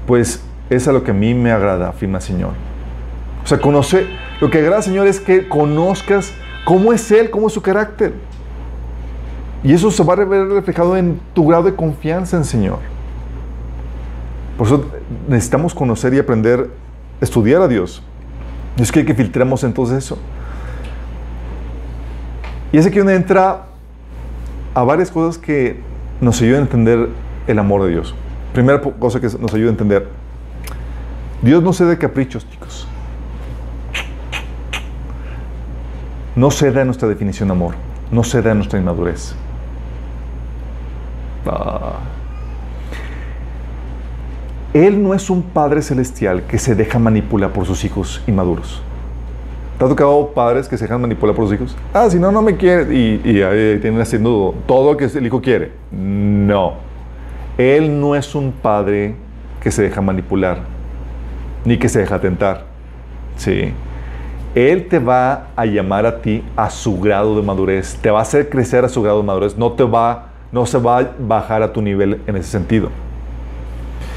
pues es a lo que a mí me agrada, afirma el Señor. O sea, conoce, lo que agrada Señor es que conozcas cómo es Él, cómo es su carácter. Y eso se va a ver reflejado en tu grado de confianza en el Señor. Por eso necesitamos conocer y aprender, estudiar a Dios. Y es que hay que filtramos entonces eso. Y es aquí donde entra a varias cosas que nos ayudan a entender el amor de Dios. Primera cosa que nos ayuda a entender. Dios no cede caprichos, chicos. No cede a nuestra definición de amor. No cede a nuestra inmadurez. Ah. Él no es un Padre celestial que se deja manipular por sus hijos inmaduros. ¿Te ha tocado padres que se dejan manipular por sus hijos? Ah, si no, no me quiere. Y, y ahí tienen haciendo todo lo que el hijo quiere. No. Él no es un padre que se deja manipular, ni que se deja tentar. Sí. Él te va a llamar a ti a su grado de madurez, te va a hacer crecer a su grado de madurez, no te va, no se va a bajar a tu nivel en ese sentido.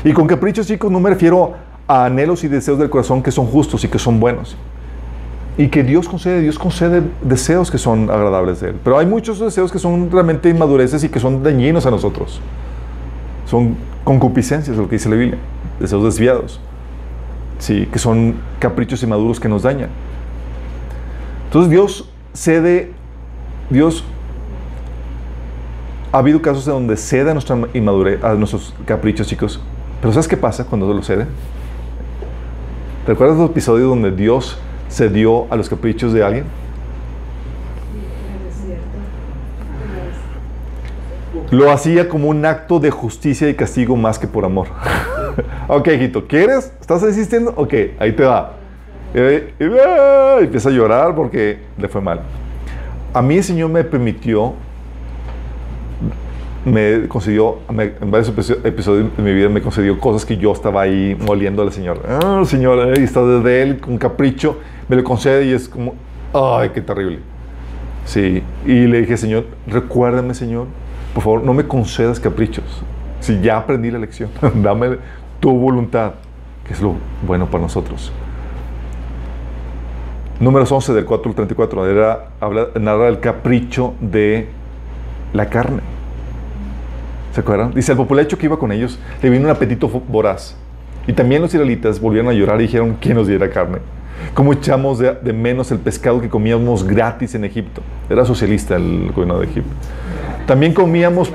Y con caprichos, chicos, no me refiero a anhelos y deseos del corazón que son justos y que son buenos. Y que Dios concede, Dios concede deseos que son agradables de Él. Pero hay muchos deseos que son realmente inmadureces y que son dañinos a nosotros. Son concupiscencias, lo que dice la Biblia, deseos desviados. Sí, que son caprichos inmaduros que nos dañan. Entonces Dios cede, Dios ha habido casos en donde cede a a nuestros caprichos, chicos. Pero ¿sabes qué pasa cuando lo cede? ¿Recuerdas los episodios donde Dios cedió a los caprichos de alguien? Lo hacía como un acto de justicia y castigo más que por amor. ok, hijito, ¿quieres? ¿Estás insistiendo? Ok, ahí te va. Y, y- y empieza a llorar porque le fue mal. A mí el Señor me permitió, me concedió, me- en varios episo- episodios de mi vida me concedió cosas que yo estaba ahí moliendo al Señor. Ah, el Señor, ahí está desde Él con capricho, me lo concede y es como, ay, qué terrible. Sí, y le dije, Señor, recuérdame, Señor, por favor, no me concedas caprichos. Si ya aprendí la lección, dame tu voluntad, que es lo bueno para nosotros. Números 11 del 4 al 34, era, narra el capricho de la carne. ¿Se acuerdan? Dice, al popular hecho que iba con ellos, le vino un apetito voraz. Y también los israelitas volvieron a llorar y dijeron, ¿quién nos diera carne? ¿Cómo echamos de, de menos el pescado que comíamos gratis en Egipto? Era socialista el gobierno de Egipto. También comíamos,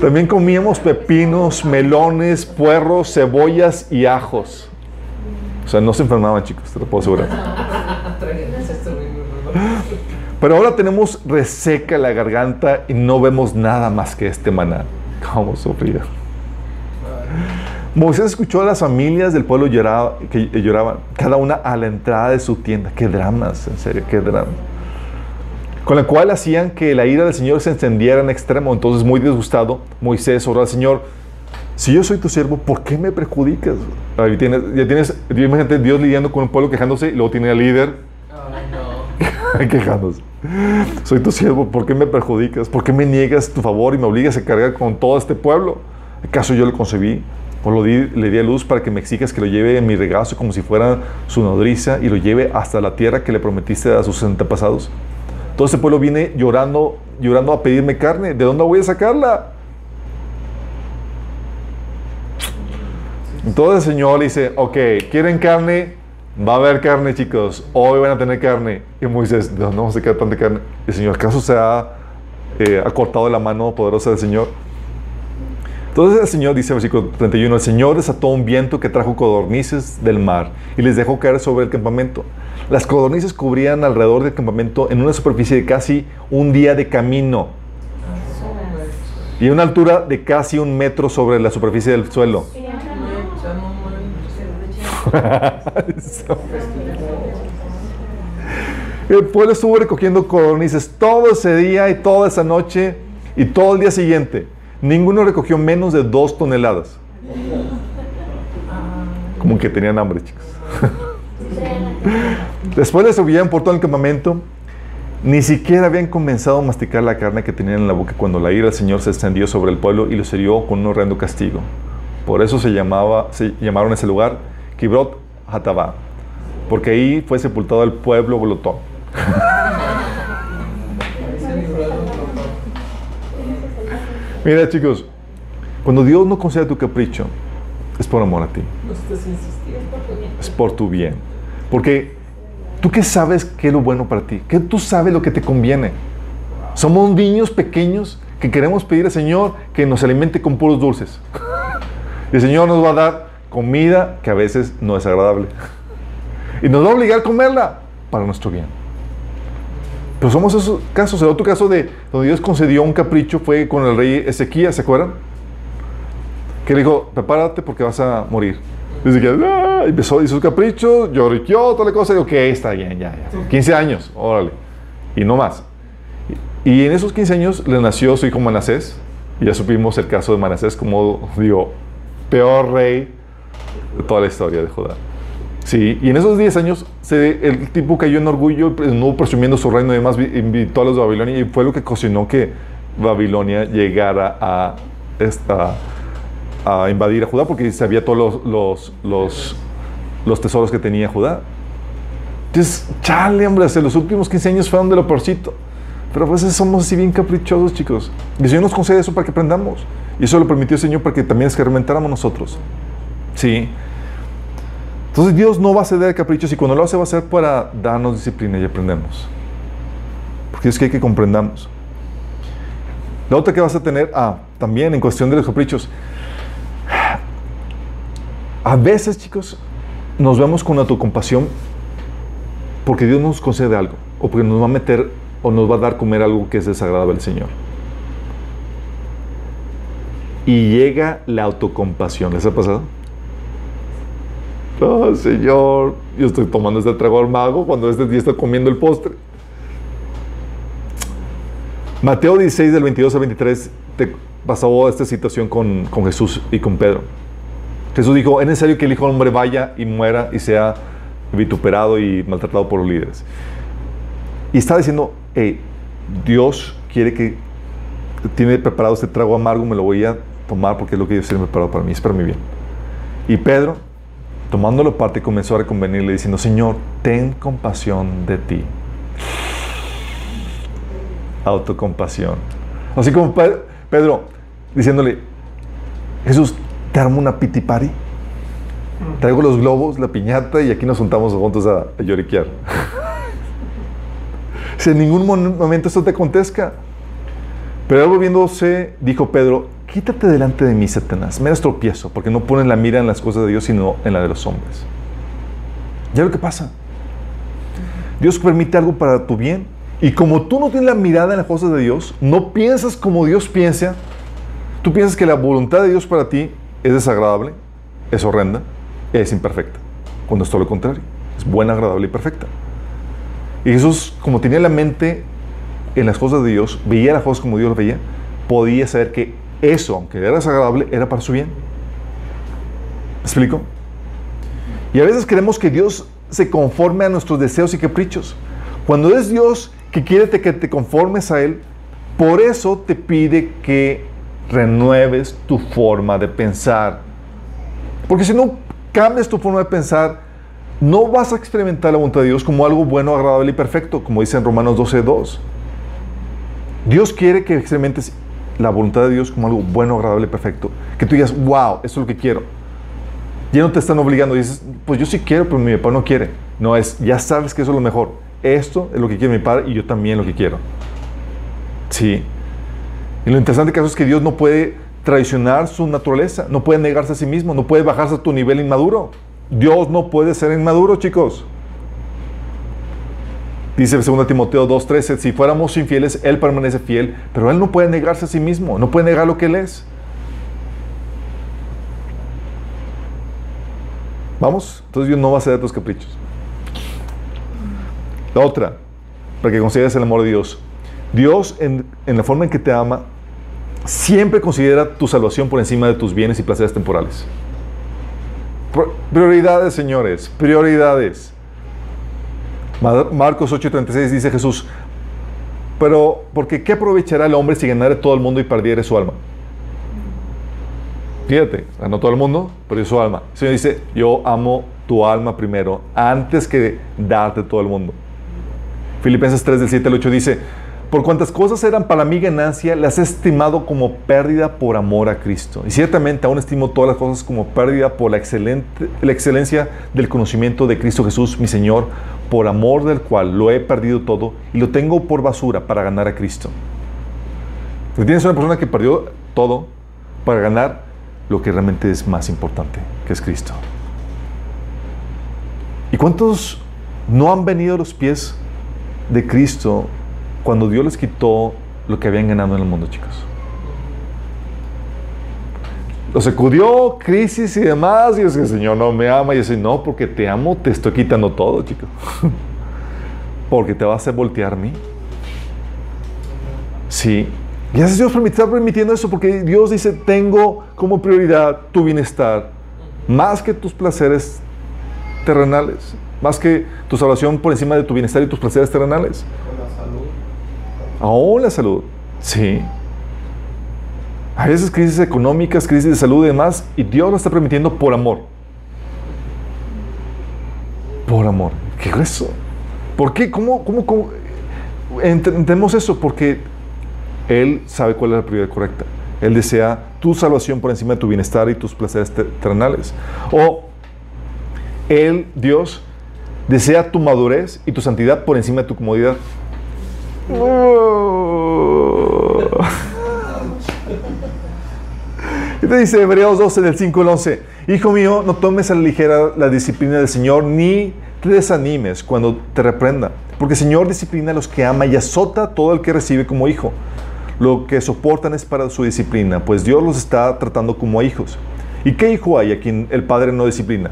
también comíamos pepinos, melones, puerros, cebollas y ajos. O sea, no se enfermaban, chicos, te lo puedo asegurar. Pero ahora tenemos reseca la garganta y no vemos nada más que este maná. ¿Cómo sufría? Moisés escuchó a las familias del pueblo lloraba- que lloraban, cada una a la entrada de su tienda. Qué dramas, en serio, qué dramas. Con la cual hacían que la ira del Señor se encendiera en extremo. Entonces, muy disgustado, Moisés oró al Señor: Si yo soy tu siervo, ¿por qué me perjudicas? Ahí tienes, ya tienes, imagínate Dios lidiando con un pueblo quejándose y luego tiene al líder Ay, no. quejándose. Soy tu siervo, ¿por qué me perjudicas? ¿Por qué me niegas tu favor y me obligas a cargar con todo este pueblo? ¿Acaso yo lo concebí? ¿O lo di- le di a luz para que me exijas que lo lleve en mi regazo como si fuera su nodriza y lo lleve hasta la tierra que le prometiste a sus antepasados? Todo este pueblo viene llorando, llorando a pedirme carne. ¿De dónde voy a sacarla? Entonces el Señor le dice, ok, ¿quieren carne? Va a haber carne, chicos. Hoy van a tener carne. Y Moisés, ¿de dónde vamos a sacar tanta carne? El Señor, ¿acaso se ha eh, acortado la mano poderosa del Señor? Entonces el Señor dice, versículo 31, el Señor desató un viento que trajo codornices del mar y les dejó caer sobre el campamento. Las codornices cubrían alrededor del campamento en una superficie de casi un día de camino y una altura de casi un metro sobre la superficie del suelo. El pueblo estuvo recogiendo codornices todo ese día y toda esa noche y todo el día siguiente. Ninguno recogió menos de dos toneladas. Como que tenían hambre, chicos. Después les subían por todo el campamento. Ni siquiera habían comenzado a masticar la carne que tenían en la boca cuando la ira del Señor se extendió sobre el pueblo y los hirió con un horrendo castigo. Por eso se, llamaba, se llamaron ese lugar Kibrot Hatavá, porque ahí fue sepultado el pueblo glotón. Mira, chicos, cuando Dios no concede tu capricho, es por amor a ti, No estés insistiendo. es por tu bien. Porque tú qué sabes qué es lo bueno para ti, que tú sabes lo que te conviene. Somos niños pequeños que queremos pedir al Señor que nos alimente con puros dulces. Y el Señor nos va a dar comida que a veces no es agradable. Y nos va a obligar a comerla para nuestro bien. Pero somos esos casos. El otro caso de donde Dios concedió un capricho fue con el rey Ezequías, ¿se acuerdan? Que le dijo, prepárate porque vas a morir. Dice que "Ah", empezó, hizo su capricho, lloriqueó, toda la cosa, y digo, ok, está bien, ya, ya. 15 años, órale. Y no más. Y en esos 15 años le nació su hijo Manasés. Y ya supimos el caso de Manasés como, digo, peor rey de toda la historia de Judá. Sí, y en esos 10 años se, el tipo cayó en orgullo, no presumiendo su reino y demás, vi- invitó a los de Babilonia y fue lo que ocasionó que Babilonia llegara a, esta, a invadir a Judá porque sabía todos los, los, los, los tesoros que tenía Judá. Entonces, chale, hombre, hasta los últimos 15 años fueron de lo peorcito. Pero a veces somos así bien caprichosos, chicos. Y el Señor nos concede eso para que aprendamos. Y eso lo permitió el Señor para que también experimentáramos nosotros. Sí. Entonces Dios no va a ceder caprichos y cuando lo hace va a ser para darnos disciplina y aprendemos. Porque es que hay que comprendamos. La otra que vas a tener, ah, también en cuestión de los caprichos. A veces, chicos, nos vemos con autocompasión porque Dios nos concede algo o porque nos va a meter o nos va a dar comer algo que es desagradable al Señor. Y llega la autocompasión. ¿Les ha pasado? Oh, Señor, yo estoy tomando este trago al mago cuando este día está comiendo el postre. Mateo 16, del 22 al 23, te pasó esta situación con, con Jesús y con Pedro. Jesús dijo, es necesario que el Hijo del Hombre vaya y muera y sea vituperado y maltratado por los líderes. Y estaba diciendo, Dios quiere que tiene preparado este trago amargo, me lo voy a tomar porque es lo que Dios tiene preparado para mí, es para mi bien. Y Pedro, tomándolo parte, comenzó a reconvenirle diciendo, Señor, ten compasión de ti. Autocompasión. Así como Pe- Pedro diciéndole, Jesús, te armo una piti party. Traigo los globos, la piñata y aquí nos juntamos juntos a, lloriquear. si en ningún momento esto te acontezca. Pero volviéndose, dijo Pedro, quítate delante de mí, Satanás. Me tropiezo, porque no ponen la mira en las cosas de Dios, sino en la de los hombres. Ya lo que pasa. Dios permite algo para tu bien. Y como tú no tienes la mirada en las cosas de Dios, no piensas como Dios piensa, tú piensas que la voluntad de Dios para ti es desagradable, es horrenda, es imperfecta. Cuando es todo lo contrario. Es buena, agradable y perfecta. Y Jesús, como tenía la mente en las cosas de Dios, veía las cosas como Dios las veía, podía saber que eso, aunque era desagradable, era para su bien. ¿Me explico? Y a veces queremos que Dios se conforme a nuestros deseos y caprichos. Cuando es Dios que quiere que te conformes a Él, por eso te pide que renueves tu forma de pensar. Porque si no cambias tu forma de pensar, no vas a experimentar la voluntad de Dios como algo bueno, agradable y perfecto, como dice en Romanos 12:2. Dios quiere que experimentes la voluntad de Dios como algo bueno, agradable perfecto. Que tú digas, wow, eso es lo que quiero. Ya no te están obligando. Dices, pues yo sí quiero, pero mi papá no quiere. No es, ya sabes que eso es lo mejor. Esto es lo que quiere mi padre y yo también lo que quiero. Sí. Y lo interesante caso es que Dios no puede traicionar su naturaleza, no puede negarse a sí mismo, no puede bajarse a tu nivel inmaduro. Dios no puede ser inmaduro, chicos. Dice 2 Timoteo 2:13, si fuéramos infieles, Él permanece fiel, pero Él no puede negarse a sí mismo, no puede negar lo que Él es. ¿Vamos? Entonces Dios no va a ceder tus caprichos. La otra, para que consideres el amor de Dios. Dios, en, en la forma en que te ama, siempre considera tu salvación por encima de tus bienes y placeres temporales. Prioridades, señores, prioridades. Ma- Marcos 8:36 dice Jesús, pero porque ¿qué aprovechará el hombre si ganare todo el mundo y perdiere su alma? Fíjate, ganó todo el mundo, perdió su alma. El Señor dice, yo amo tu alma primero, antes que darte todo el mundo. Filipenses 3 del 7 al 8 dice, por cuantas cosas eran para mí ganancia, las he estimado como pérdida por amor a Cristo. Y ciertamente aún estimo todas las cosas como pérdida por la, excelente, la excelencia del conocimiento de Cristo Jesús, mi Señor, por amor del cual lo he perdido todo y lo tengo por basura para ganar a Cristo. Tienes una persona que perdió todo para ganar lo que realmente es más importante, que es Cristo. ¿Y cuántos no han venido a los pies de Cristo cuando Dios les quitó lo que habían ganado en el mundo, chicos? Los sacudió, crisis y demás, y es que el Señor no me ama, y yo no, porque te amo, te estoy quitando todo, chicos. porque te vas a voltear a mí. Sí. Y a veces Dios está permitiendo eso porque Dios dice, tengo como prioridad tu bienestar, más que tus placeres terrenales, más que tu salvación por encima de tu bienestar y tus placeres terrenales. Aún la salud, sí. A veces crisis económicas, crisis de salud y demás, y Dios lo está permitiendo por amor. Por amor. ¿Qué grueso? ¿Por qué? ¿Cómo, cómo, cómo? Ent- Entendemos eso porque Él sabe cuál es la prioridad correcta. Él desea tu salvación por encima de tu bienestar y tus placeres te- terrenales. O Él, Dios, desea tu madurez y tu santidad por encima de tu comodidad. Y te dice Hebreos 12 del 5 al 11, Hijo mío, no tomes a la ligera la disciplina del Señor, ni te desanimes cuando te reprenda, porque el Señor disciplina a los que ama y azota a todo el que recibe como hijo. Lo que soportan es para su disciplina, pues Dios los está tratando como hijos. ¿Y qué hijo hay a quien el Padre no disciplina?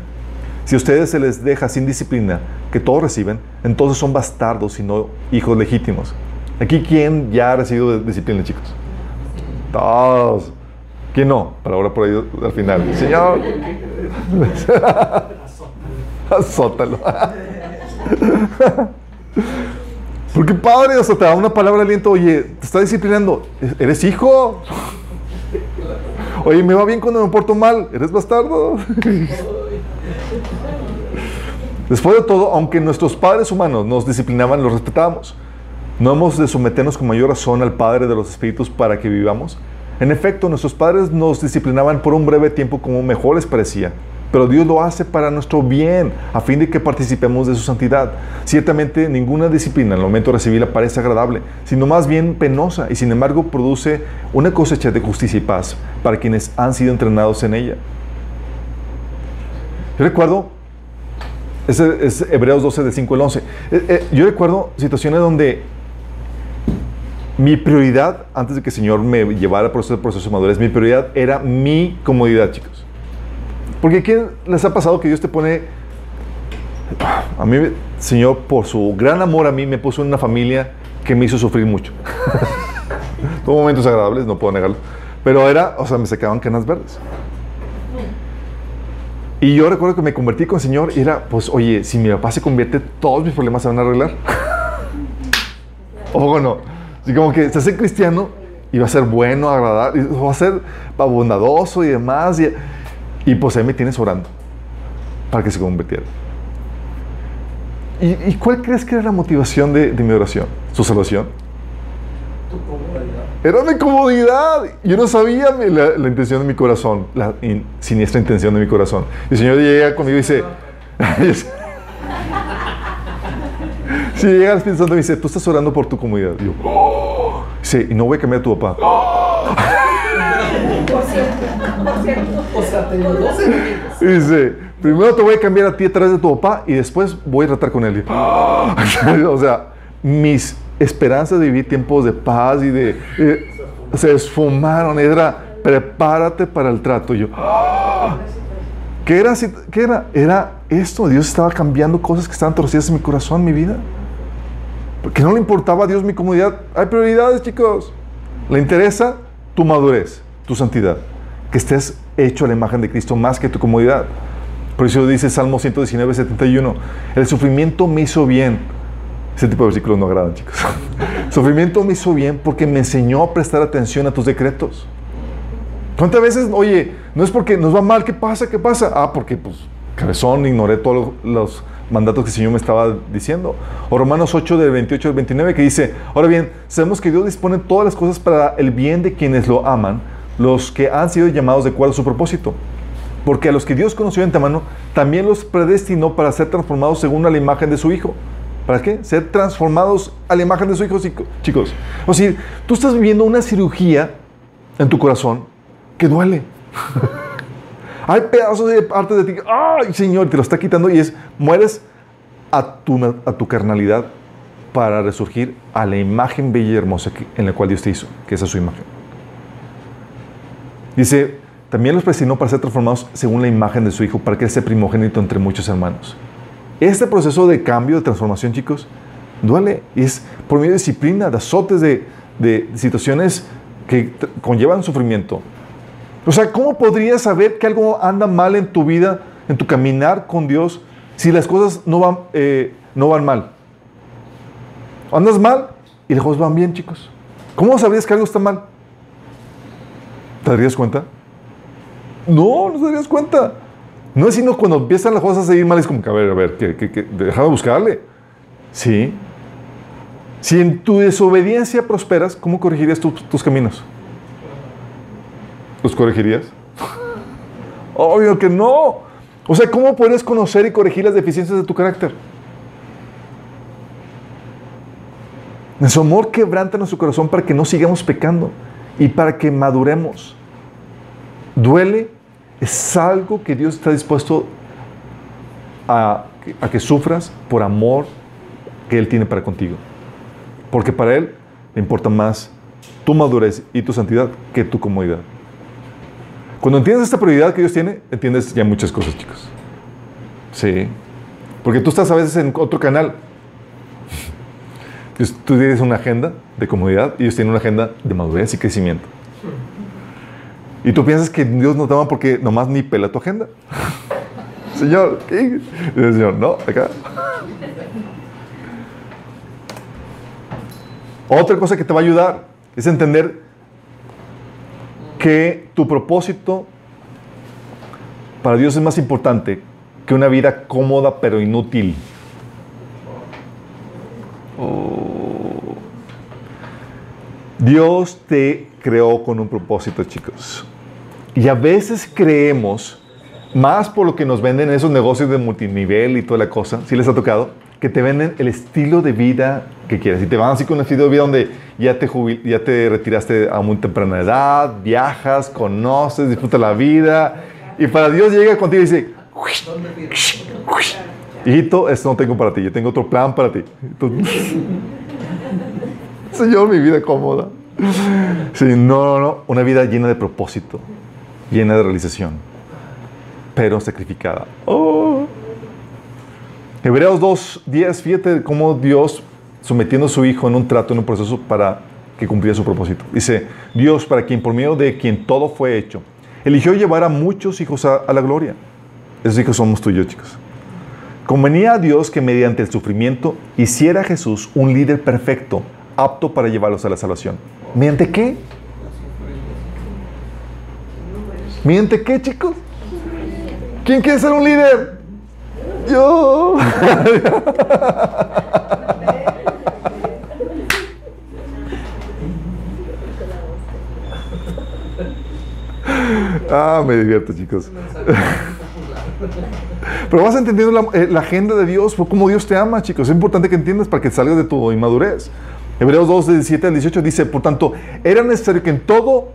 Si a ustedes se les deja sin disciplina, que todos reciben, entonces son bastardos y no hijos legítimos. Aquí, ¿quién ya ha recibido disciplina, chicos? Todos. ¿Quién no? Para ahora por ahí al final. Señor. Azótalo. Porque padre, o sea, te da una palabra de aliento, oye, te está disciplinando, ¿eres hijo? Oye, me va bien cuando me porto mal, ¿eres bastardo? Después de todo, aunque nuestros padres humanos nos disciplinaban, los respetábamos. ¿No hemos de someternos con mayor razón al Padre de los Espíritus para que vivamos? En efecto, nuestros padres nos disciplinaban por un breve tiempo como mejor les parecía, pero Dios lo hace para nuestro bien, a fin de que participemos de su santidad. Ciertamente, ninguna disciplina en el momento de recibirla parece agradable, sino más bien penosa, y sin embargo produce una cosecha de justicia y paz para quienes han sido entrenados en ella. Yo recuerdo ese es Hebreos 12, de 5 al 11. Eh, eh, yo recuerdo situaciones donde mi prioridad, antes de que el Señor me llevara por ese proceso de madurez, mi prioridad era mi comodidad, chicos. Porque ¿quién les ha pasado que Dios te pone... A mí, Señor, por su gran amor a mí, me puso en una familia que me hizo sufrir mucho. Tuvo momentos agradables, no puedo negarlo. Pero era, o sea, me sacaban canas verdes. Y yo recuerdo que me convertí con el Señor y era, pues, oye, si mi papá se convierte, todos mis problemas se van a arreglar. ¿O no? Así como que se hace cristiano y va a ser bueno, agradable, va a ser bondadoso y demás. Y, y pues ahí me tienes orando para que se convirtiera. ¿Y, y cuál crees que era la motivación de, de mi oración? ¿Su salvación? Tu comodidad. Era mi comodidad. Yo no sabía mi- la, la intención de mi corazón, la in- siniestra intención de mi corazón. Y el Señor llega conmigo y dice, si llega al Espíritu Santo y me dice, tú estás orando por tu comodidad. Y yo, "Oh". Dice, y no voy a cambiar a tu papá. Por cierto, por cierto. O sea, tengo dos enemigos. Dice, primero te voy a cambiar a ti a través de tu papá y después voy a tratar con él. Y, o sea, mis esperanzas de vivir tiempos de paz y de... eh, se esfumaron. Era, prepárate para el trato. Y yo, ¿qué era, así- ¿qué era? Era esto. Dios estaba cambiando cosas que estaban torcidas en mi corazón, en mi vida. Porque no le importaba a Dios mi comodidad. Hay prioridades, chicos. Le interesa tu madurez, tu santidad. Que estés hecho a la imagen de Cristo más que tu comodidad. Por eso dice Salmo 119, 71. El sufrimiento me hizo bien. Ese tipo de versículos no agradan, chicos. sufrimiento me hizo bien porque me enseñó a prestar atención a tus decretos. ¿Cuántas veces, oye, no es porque nos va mal, ¿qué pasa? ¿Qué pasa? Ah, porque pues cabezón, ignoré todos los, mandatos que el Señor me estaba diciendo. O Romanos 8 del 28 al 29 que dice, ahora bien, sabemos que Dios dispone todas las cosas para el bien de quienes lo aman, los que han sido llamados de acuerdo a su propósito. Porque a los que Dios conoció de antemano, también los predestinó para ser transformados según a la imagen de su Hijo. ¿Para qué? Ser transformados a la imagen de su Hijo, chico- chicos. O sea, tú estás viviendo una cirugía en tu corazón que duele. Hay pedazos de parte de ti ¡ay, Señor! Te lo está quitando y es, mueres a tu, a tu carnalidad para resurgir a la imagen bella y hermosa en la cual Dios te hizo, que esa es su imagen. Dice, también los predestinó para ser transformados según la imagen de su Hijo, para que Él sea primogénito entre muchos hermanos. Este proceso de cambio, de transformación, chicos, duele. Y es por medio de disciplina, de azotes, de, de situaciones que conllevan sufrimiento. O sea, ¿cómo podrías saber que algo anda mal en tu vida, en tu caminar con Dios, si las cosas no van, eh, no van mal? Andas mal y las cosas van bien, chicos. ¿Cómo sabrías que algo está mal? ¿Te darías cuenta? No, no te darías cuenta. No es sino cuando empiezan las cosas a seguir mal, es como que, a ver, a ver, que, que, deja de buscarle. Sí. Si en tu desobediencia prosperas, ¿cómo corregirías tu- tus caminos? ¿Los corregirías? Obvio que no. O sea, ¿cómo puedes conocer y corregir las deficiencias de tu carácter? Nuestro amor quebranta nuestro corazón para que no sigamos pecando y para que maduremos. Duele, es algo que Dios está dispuesto a, a que sufras por amor que Él tiene para contigo. Porque para Él le importa más tu madurez y tu santidad que tu comodidad. Cuando entiendes esta prioridad que Dios tiene, entiendes ya muchas cosas, chicos. Sí. Porque tú estás a veces en otro canal. Tú tienes una agenda de comodidad y ellos tienen una agenda de madurez y crecimiento. Y tú piensas que Dios no te ama porque nomás ni pela tu agenda. Señor, ¿qué? Y el Señor, no, acá. Otra cosa que te va a ayudar es entender que tu propósito para Dios es más importante que una vida cómoda pero inútil. Oh. Dios te creó con un propósito, chicos. Y a veces creemos, más por lo que nos venden esos negocios de multinivel y toda la cosa, si les ha tocado, que te venden el estilo de vida que quieres. Y te van así con un estilo de vida donde ya te, jubil- ya te retiraste a muy temprana edad, viajas, conoces, disfrutas la vida. Y para Dios llega contigo y dice, hijito, esto no tengo para ti, yo tengo otro plan para ti. Señor, mi vida cómoda. Sí, no, no, no, una vida llena de propósito, llena de realización, pero sacrificada. Oh. Hebreos 2, 10, fíjate cómo Dios, sometiendo a su Hijo en un trato, en un proceso para que cumpliera su propósito. Dice, Dios, para quien por medio de quien todo fue hecho, eligió llevar a muchos hijos a, la gloria. Esos hijos somos yo, chicos. Convenía a Dios que mediante el sufrimiento hiciera a Jesús un líder perfecto, apto para llevarlos a la salvación. ¿Mediante qué? ¿Mediante qué, chicos? ¿Quién quiere ser un líder? Yo. Ah, me divierto, chicos. Pero vas entendiendo la, eh, agenda de Dios, cómo Dios te ama, chicos. Es importante que entiendas para que salgas de tu inmadurez. Hebreos 2, 17 al 18 dice, por tanto, era necesario que en todo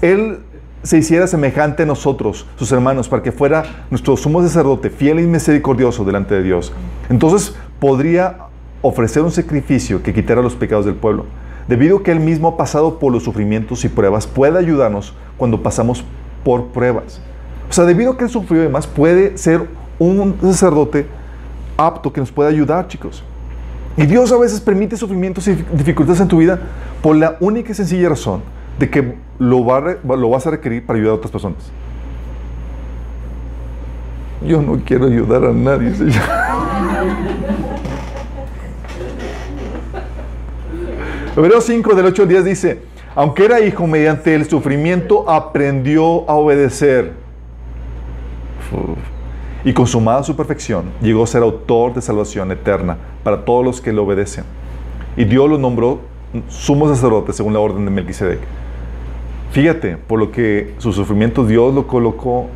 Él se hiciera semejante a nosotros, sus hermanos, para que fuera nuestro sumo sacerdote, fiel y misericordioso delante de Dios. Entonces podría ofrecer un sacrificio que quitara los pecados del pueblo. Debido a que Él mismo ha pasado por los sufrimientos y pruebas, puede ayudarnos cuando pasamos por pruebas. O sea, debido a que Él sufrió demás, puede ser un sacerdote apto que nos pueda ayudar, chicos. Y Dios a veces permite sufrimientos y dificultades en tu vida por la única y sencilla razón de que lo, va lo vas a requerir para ayudar a otras personas. Yo no quiero ayudar a nadie, Señor. Hebreos 5 del 8 al 10 dice, aunque era hijo mediante el sufrimiento aprendió a obedecer. Y consumada su perfección, llegó a ser autor de salvación eterna para todos los que le obedecen. Y Dios lo nombró sumo sacerdote según la orden de Melquisedec. Fíjate, por lo que su sufrimiento Dios lo colocó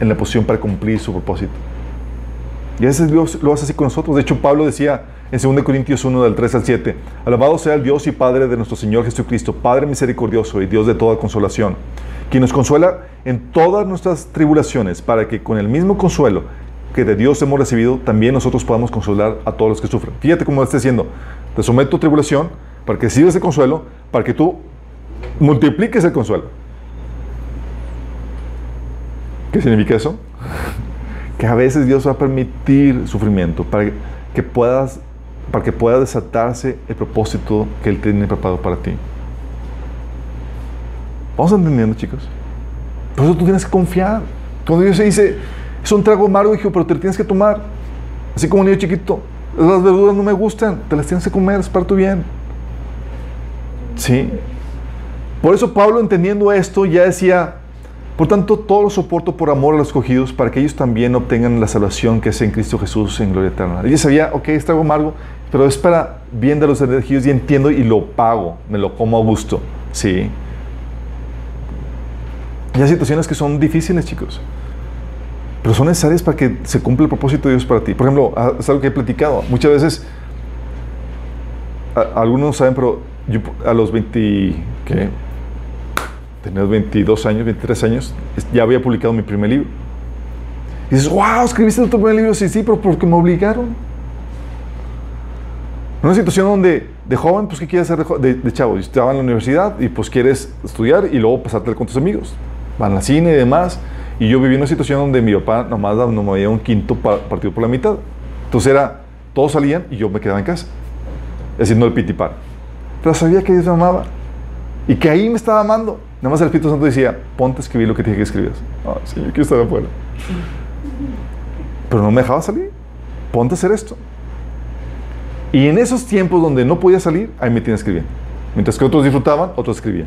en la posición para cumplir su propósito. Y a veces Dios lo hace así con nosotros. De hecho, Pablo decía en 2 Corintios 1, del 3 al 7, Alabado sea el Dios y Padre de nuestro Señor Jesucristo, Padre misericordioso y Dios de toda consolación, quien nos consuela en todas nuestras tribulaciones, para que con el mismo consuelo que de Dios hemos recibido, también nosotros podamos consolar a todos los que sufren. Fíjate cómo está diciendo, te someto a tribulación para que recibas el consuelo, para que tú multipliques el consuelo. ¿Qué significa eso? que a veces Dios va a permitir sufrimiento para que puedas para que pueda desatarse el propósito que Él tiene preparado para ti. ¿Vamos entendiendo, chicos? Por eso tú tienes que confiar. Cuando Dios se dice, es un trago amargo, hijo, pero te lo tienes que tomar. Así como un niño chiquito, las verduras no me gustan, te las tienes que comer, es para tu bien. ¿Sí? Por eso Pablo, entendiendo esto, ya decía, por tanto, todo lo soporto por amor a los escogidos, para que ellos también obtengan la salvación que es en Cristo Jesús en gloria eterna. Ella sabía, ok, es trago amargo, pero es para bien de los elegidos y entiendo y lo pago, me lo como a gusto. ¿Sí? Y hay situaciones que son difíciles, chicos. Pero son necesarias para que se cumpla el propósito de Dios para ti. Por ejemplo, ah, es algo que he platicado. Muchas veces, a- algunos no saben, pero yo a los 20, ¿qué? Tenía 22 años, 23 años, ya había publicado mi primer libro. Y dices, wow, escribiste tu primer libro. Sí, sí, pero porque me obligaron. Una situación donde de joven, pues, ¿qué quieres hacer de, de, de chavo? Estaba en la universidad y pues quieres estudiar y luego pasarte con tus amigos. Van al cine y demás. Y yo viví una situación donde mi papá nomás daba- nomás había un quinto pa- partido por la mitad. Entonces era, todos salían y yo me quedaba en casa, haciendo el pitipar. Pero sabía que Dios me amaba y que ahí me estaba amando. Nada más el Espíritu Santo decía, ponte a escribir lo que dije que escribías. Ah, sí, yo quiero estar afuera. Pero no me dejaba salir. Ponte a hacer esto. Y en esos tiempos donde no podía salir, ahí me tenía escribiendo. Mientras que otros disfrutaban, otros escribían.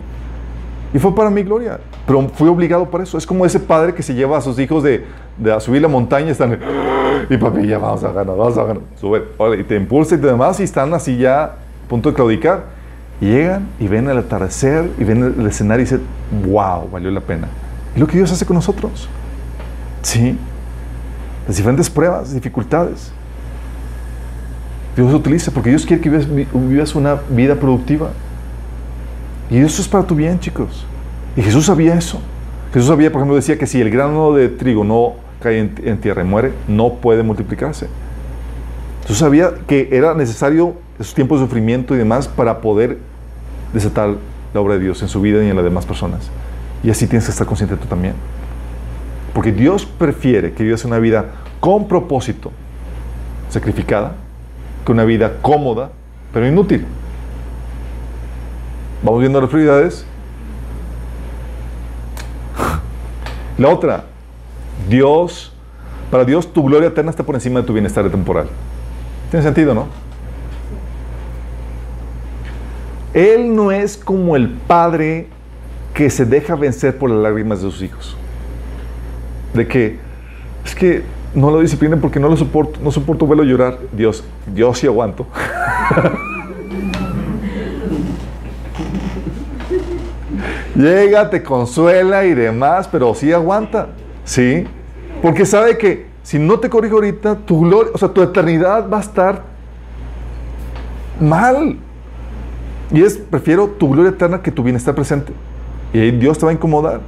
Y fue para mi gloria. Pero fui obligado por eso. Es como ese padre que se lleva a sus hijos de, de a subir la montaña y están. Y papi, ya vamos a ganar, vamos a ganar. Sube. órale, y te impulsa y demás. Y están así ya a punto de claudicar. Y llegan y ven el atardecer y ven el escenario y dicen, wow, valió la pena. Es lo que Dios hace con nosotros. Sí. Las diferentes pruebas, dificultades. Dios utiliza porque Dios quiere que vivas, vivas una vida productiva. Y eso es para tu bien, chicos. Y Jesús sabía eso. Jesús sabía, por ejemplo, decía que si el grano de trigo no cae en, en tierra y muere, no puede multiplicarse. Jesús sabía que era necesario esos tiempos de sufrimiento y demás para poder desatar la obra de Dios en su vida y en las demás personas. Y así tienes que estar consciente tú también. Porque Dios prefiere que vivas una vida con propósito, sacrificada, una vida cómoda, pero inútil. Vamos viendo las prioridades. La otra, Dios, para Dios tu gloria eterna está por encima de tu bienestar temporal. ¿Tiene sentido, no? Él no es como el padre que se deja vencer por las lágrimas de sus hijos. De que, es que no lo disciplinen porque no lo soporto, no soporto verlo llorar. Dios, Dios sí aguanto. Llega, te consuela y demás, pero sí aguanta. ¿Sí? Porque sabe que si no te corrijo ahorita, tu gloria, o sea, tu eternidad va a estar mal. Y es, prefiero tu gloria eterna que tu bienestar presente. Y ahí Dios te va a incomodar.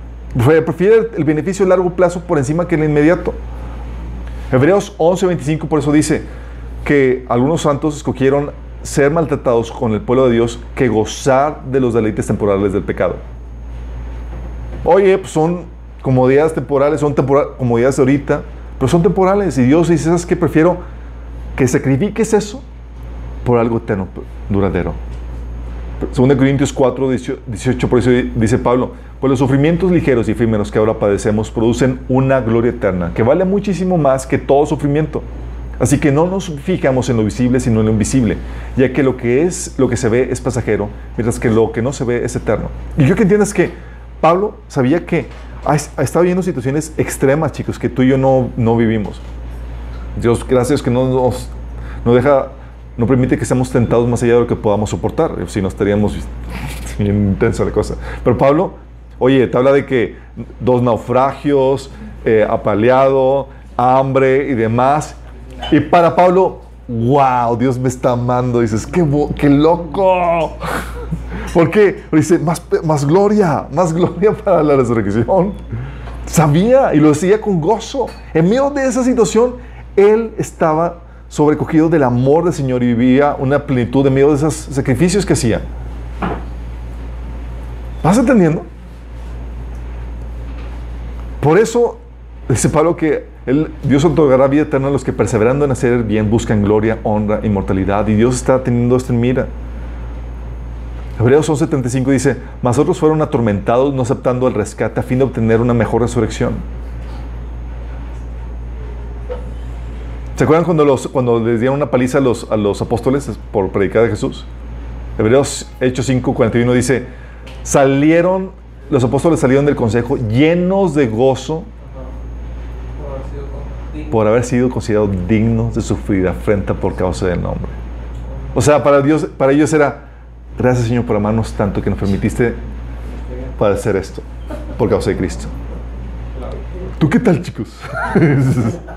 Prefiere el beneficio a largo plazo por encima que el inmediato. Hebreos 11:25 por eso dice que algunos santos escogieron ser maltratados con el pueblo de Dios que gozar de los deleites temporales del pecado. Oye, pues son comodidades temporales, son tempora- comodidades de ahorita, pero son temporales. Y Dios dice, ¿sabes qué? Prefiero que sacrifiques eso por algo eterno, duradero. 2 Corintios 4, 18, por eso dice Pablo, pues los sufrimientos ligeros y efímeros que ahora padecemos producen una gloria eterna, que vale muchísimo más que todo sufrimiento. Así que no nos fijamos en lo visible, sino en lo invisible, ya que lo que es, lo que se ve es pasajero, mientras que lo que no se ve es eterno. Y yo que entiendas que Pablo sabía que ha, ha estado viendo situaciones extremas, chicos, que tú y yo no, no vivimos. Dios, gracias que no nos no deja, no permite que seamos tentados más allá de lo que podamos soportar, si no estaríamos bien intensa la cosa. Pero Pablo, oye, te habla de que dos naufragios, eh, apaleado, hambre y demás. Y para Pablo, wow, Dios me está amando. Dices, qué, qué loco. ¿Por qué? Dice, más, más gloria, más gloria para la resurrección. Sabía y lo decía con gozo. En medio de esa situación, él estaba sobrecogido del amor del Señor y vivía una plenitud en medio de esos sacrificios que hacía. ¿Vas entendiendo? Por eso dice Pablo que Él, Dios otorgará vida eterna a los que perseverando en hacer bien buscan gloria, honra, inmortalidad. Y Dios está teniendo esto en mira. Hebreos 11:35 dice, mas otros fueron atormentados no aceptando el rescate a fin de obtener una mejor resurrección. ¿Se acuerdan cuando, los, cuando les dieron una paliza a los, a los apóstoles por predicar de Jesús? Hebreos Hechos 5:41 dice, salieron, los apóstoles salieron del consejo llenos de gozo Por haber sido considerados dignos de sufrir afrenta por causa del nombre. O sea, para Dios, para ellos era, gracias Señor por amarnos tanto que nos permitiste padecer esto por causa de Cristo. ¿Tú qué tal, chicos?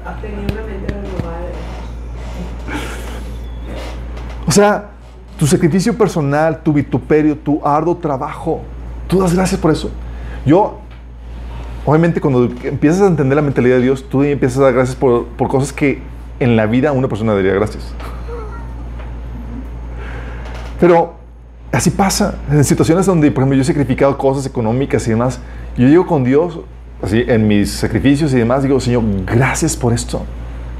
O sea, tu sacrificio personal, tu vituperio, tu arduo trabajo, tú das gracias por eso. Yo, obviamente, cuando empiezas a entender la mentalidad de Dios, tú empiezas a dar gracias por, por cosas que en la vida una persona daría gracias. Pero así pasa. En situaciones donde, por ejemplo, yo he sacrificado cosas económicas y demás, yo llego con Dios, así, en mis sacrificios y demás, digo, Señor, gracias por esto.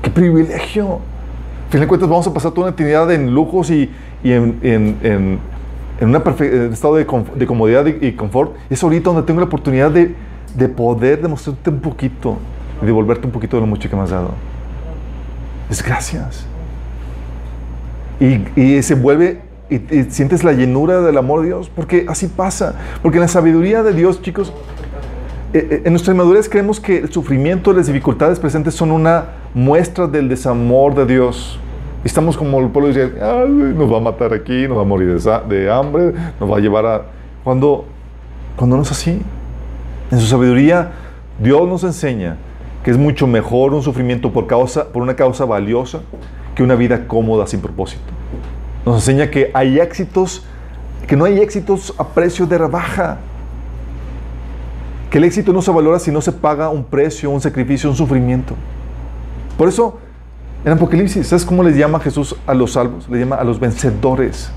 ¡Qué privilegio! Al final de cuentas, vamos a pasar toda una eternidad en lujos y, y en, en, en, en en estado de, de comodidad y, confort. Es ahorita donde tengo la oportunidad de, de poder demostrarte un poquito y devolverte un poquito de lo mucho que me has dado. Es gracias. Y, y se vuelve, y, y sientes la llenura del amor de Dios, porque así pasa. Porque en la sabiduría de Dios, chicos, eh, eh, en nuestra inmadurez creemos que el sufrimiento las dificultades presentes son una muestra del desamor de Dios. Estamos como el pueblo "Ay, nos va a matar aquí, nos va a morir de, de hambre, nos va a llevar a... Cuando, cuando no es así. En su sabiduría, Dios nos enseña que es mucho mejor un sufrimiento por, causa, por una causa valiosa que una vida cómoda sin propósito. Nos enseña que hay éxitos, que no hay éxitos a precio de rebaja. Que el éxito no se valora si no se paga un precio, un sacrificio, un sufrimiento. Por eso, en Apocalipsis, ¿sabes cómo les llama Jesús a los salvos? Le llama a los vencedores.